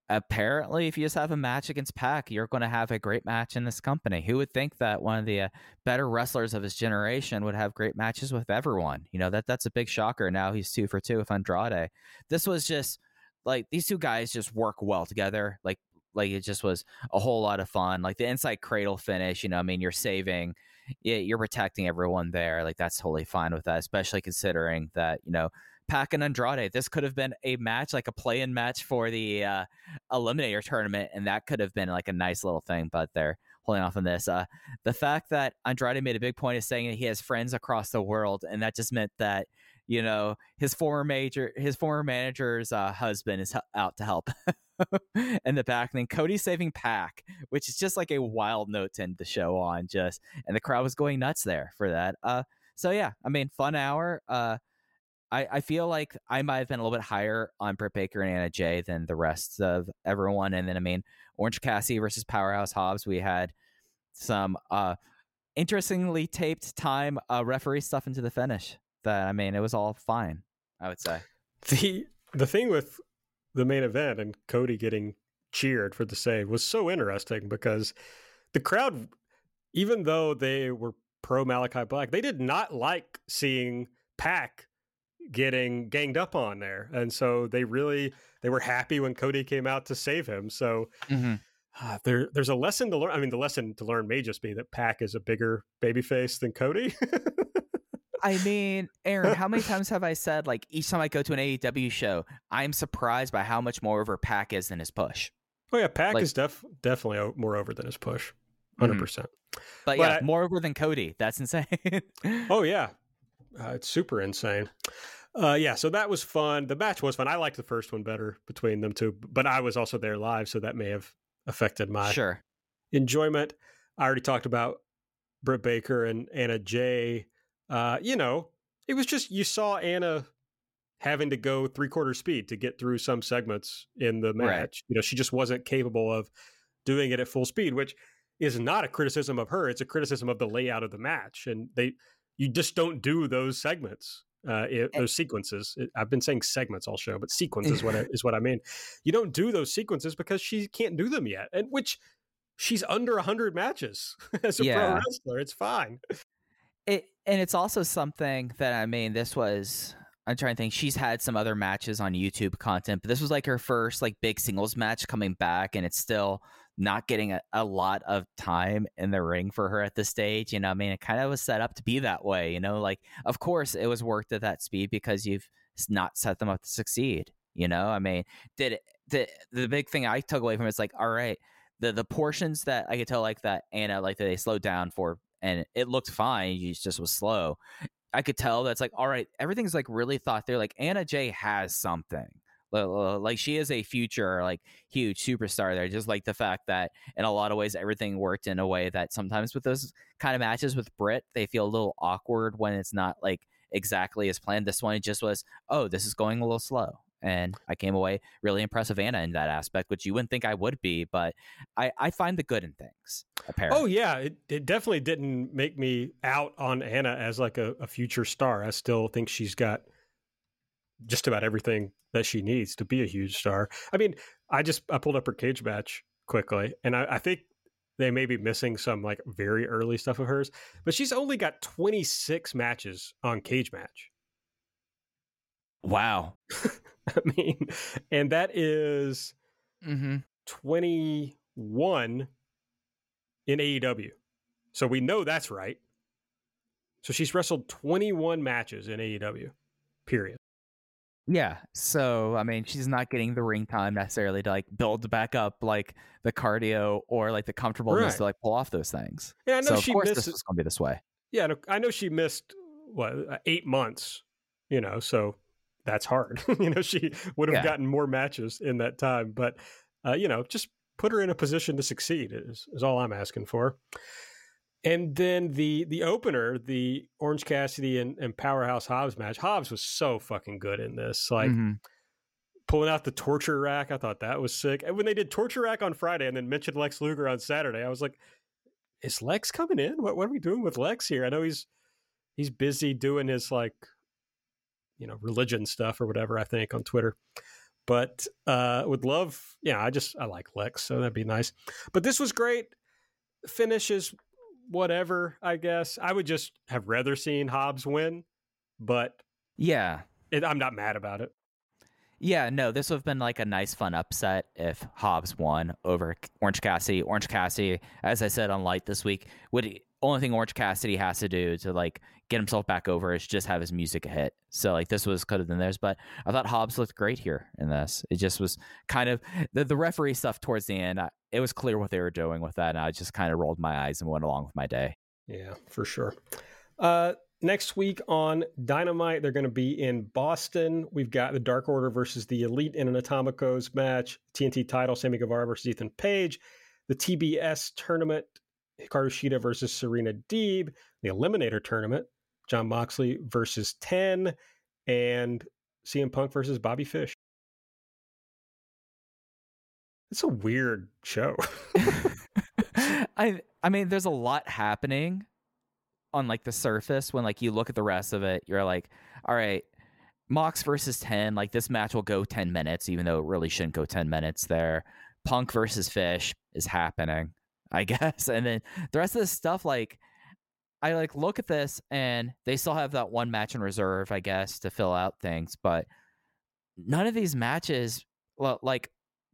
Apparently, if you just have a match against Pac, you're going to have a great match in this company. Who would think that one of the uh, better wrestlers of his generation would have great matches with everyone? You know that that's a big shocker. Now he's two for two with Andrade. This was just like these two guys just work well together. Like like it just was a whole lot of fun. Like the inside cradle finish, you know, I mean, you're saving, you're protecting everyone there. Like that's totally fine with that, especially considering that you know Pac and Andrade. This could have been a match, like a play-in match for the uh, Eliminator tournament, and that could have been like a nice little thing. But they're holding off on this. Uh, the fact that Andrade made a big point of saying that he has friends across the world, and that just meant that you know his former major his former manager's uh, husband is out to help <laughs> <laughs> in the back and then cody saving Pac, which is just like a wild note to end the show on just and the crowd was going nuts there for that uh so yeah i mean fun hour uh I, I feel like I might have been a little bit higher on Britt Baker and Anna Jay than the rest of everyone. And then, I mean, Orange Cassidy versus Powerhouse Hobbs, we had some uh, interestingly taped time uh, referee stuff into the finish that I mean, it was all fine. I would say the the thing with the main event and Cody getting cheered for the save was so interesting because the crowd, even though they were pro Malakai Black, they did not like seeing Pac getting ganged up on there, and so they really they were happy when Cody came out to save him. So. Mm-hmm. Uh, there, there's a lesson to learn. I mean, the lesson to learn may just be that Pac is a bigger babyface than Cody. <laughs> I mean, Aaron, how many times have I said like each time I go to an AEW show, I'm surprised by how much more over Pac is than his push. Oh yeah, Pac like, is def- definitely more over than his push, 100 mm-hmm. percent. But, but yeah, more over than Cody. That's insane. <laughs> oh yeah, uh, it's super insane. Uh, yeah, so that was fun. The match was fun. I liked the first one better between them two, but I was also there live, so that may have affected my sure enjoyment. I already talked about Britt Baker and Anna Jay uh, you know, it was just you saw Anna having to go three quarter speed to get through some segments in the match. Right. You know, she just wasn't capable of doing it at full speed, which is not a criticism of her. It's a criticism of the layout of the match, and they you just don't do those segments. Uh, it, those sequences. It, I've been saying segments all show, but <laughs> sequences is what I, is what I mean. You don't do those sequences because she can't do them yet, and which she's under hundred matches <laughs> as a yeah. pro wrestler. It's fine. It and it's also something that I mean, this was I'm trying to think. She's had some other matches on YouTube content, but this was like her first like big singles match coming back, and it's still not getting a, a lot of time in the ring for her at this stage. You know, I mean, it kind of was set up to be that way. You know, like of course it was worked at that speed because you've not set them up to succeed. You know, I mean, did the the big thing I took away from it is like, all right, the the portions that I could tell like that Anna like that they slowed down for, and it looked fine. You just was slow. I could tell that's like, all right, everything's like really thought through. Like Anna Jay has something. Like she is a future, like huge superstar there. Just like the fact that in a lot of ways everything worked in a way that sometimes with those kind of matches with Britt, they feel a little awkward when it's not like exactly as planned. This one just was, oh, this is going a little slow. And I came away really impressed with Anna in that aspect, which you wouldn't think I would be, but I, I find the good in things. Oh, apparently. Oh yeah, it, it definitely didn't make me out on Anna as like a, a future star. I still think she's got just about everything that she needs to be a huge star. I mean, I just I pulled up her cage match quickly, and I, I think they may be missing some like very early stuff of hers, but she's only got 26 matches on cage match. Wow. <laughs> I mean, and that is mm-hmm. 21 in AEW. So we know that's right. So she's wrestled 21 matches in AEW, period. Yeah. So, I mean, she's not getting the ring time necessarily to like build back up like the cardio or like the comfortableness right. to like pull off those things. Yeah, I know so she of course missed, this was going to be this way. Yeah, I know she missed what uh, eight months. You know, so that's hard. <laughs> you know, she would have yeah. gotten more matches in that time, but uh, you know, just put her in a position to succeed is, is all I'm asking for. And then the the opener, the Orange Cassidy and, and Powerhouse Hobbs match. Hobbs was so fucking good in this. Like mm-hmm. pulling out the torture rack, I thought that was sick. And when they did torture rack on Friday and then mentioned Lex Luger on Saturday, I was like, is Lex coming in? What what are we doing with Lex here? I know he's he's busy doing his like you know religion stuff or whatever. I think on Twitter. But uh, would love, yeah, I just I like Lex, so that'd be nice. But this was great. Finishes whatever, I guess. I would just have rather seen Hobbs win, but yeah, it, I'm not mad about it. Yeah, no, this would have been like a nice, fun upset if Hobbs won over Orange Cassidy. Orange Cassidy, as I said on Light this week, would only thing Orange Cassidy has to do to like get himself back over is just have his music a hit. So like this was could have been theirs, but I thought Hobbs looked great here in this. It just was kind of the the referee stuff towards the end. I, it was clear what they were doing with that, and I just kind of rolled my eyes and went along with my day. Yeah, for sure. Uh, next week on Dynamite, they're going to be in Boston. We've got the Dark Order versus the Elite in an Atomicos match, TNT title, Sammy Guevara versus Ethan Page, the TBS tournament, Hikaru Shida versus Serena Deeb, the Eliminator tournament, Jon Moxley versus 10, and CM Punk versus Bobby Fish. It's a weird show. <laughs> I I mean, there's a lot happening on like the surface when like you look at the rest of it, you're like, all right, Mox versus 10, like this match will go 10 minutes, even though it really shouldn't go 10 minutes there. Punk versus Fish is happening, I guess. And then the rest of the stuff, like I like look at this and they still have that one match in reserve, I guess, to fill out things, but none of these matches well, like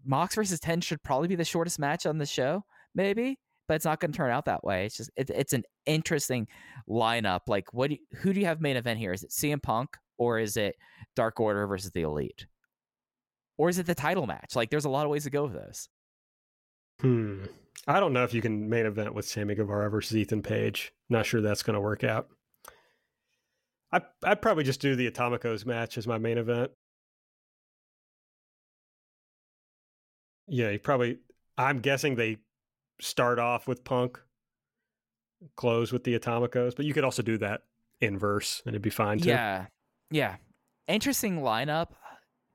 Mox versus 10 should probably be the shortest match on the show, maybe, but it's not going to turn out that way. It's just, it, it's an interesting lineup. Like, what, do you, who do you have main event here? Is it CM Punk or is it Dark Order versus the Elite? Or is it the title match? Like, there's a lot of ways to go with this. Hmm. I don't know if you can main event with Sammy Guevara versus Ethan Page. Not sure that's going to work out. I, I'd probably just do the Atomicos match as my main event. Yeah, you probably. I'm guessing they start off with Punk, close with the Atomicos, but you could also do that inverse, and it'd be fine too. Yeah, yeah. Interesting lineup.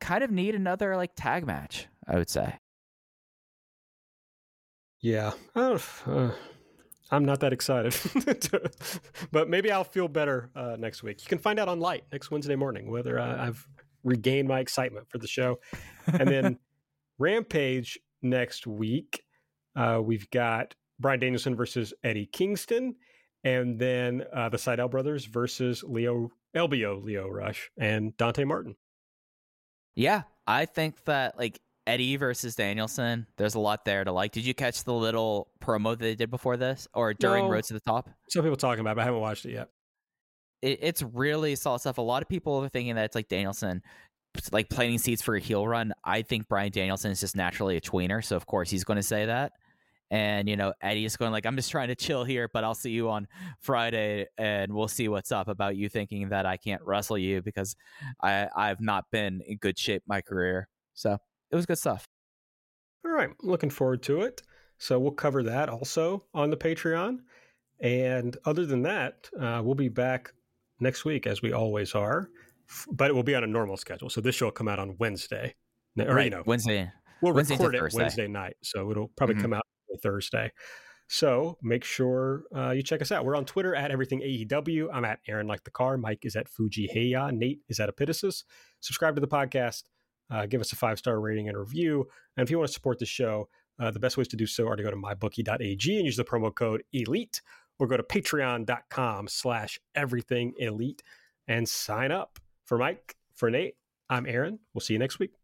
Kind of need another like tag match, I would say. Yeah, uh, I'm not that excited, <laughs> but maybe I'll feel better uh, next week. You can find out on Light next Wednesday morning whether I, I've regained my excitement for the show, and then. <laughs> Rampage next week. Uh, we've got Bryan Danielson versus Eddie Kingston, and then uh, the Sydal brothers versus Leo LBO, Lio Rush, and Dante Martin. Yeah, I think that like Eddie versus Danielson, there's a lot there to like. Did you catch the little promo that they did before this or during no, Road to the Top? Some people talking about, it, but I haven't watched it yet. It, it's really solid stuff. A lot of people are thinking that it's like Danielson like planting seeds for a heel run. I think Bryan Danielson is just naturally a tweener, so of course he's going to say that. And you know, Eddie is going like, I'm just trying to chill here, but I'll see you on Friday, and we'll see what's up about you thinking that I can't wrestle you because I I've not been in good shape my career. So it was good stuff. All right, looking forward to it. So we'll cover that also on the Patreon. And other than that, uh, we'll be back next week as we always are, but it will be on a normal schedule. So this show will come out on Wednesday, or right. you know, Wednesday. We'll Wednesday record it Thursday. Wednesday night, so it'll probably mm-hmm. come out Thursday. So make sure uh, you check us out. We're on Twitter at everything AEW. I'm at Aaron like the car. Mike is at Fuji Heya. Nate is at Epitasis. Subscribe to the podcast. Uh, give us a five star rating and review. And if you want to support the show, uh, the best ways to do so are to go to mybookie.ag and use the promo code ELITE or go to patreon.com slash everything elite and sign up. For Mike, for Nate, I'm Aaron. We'll see you next week.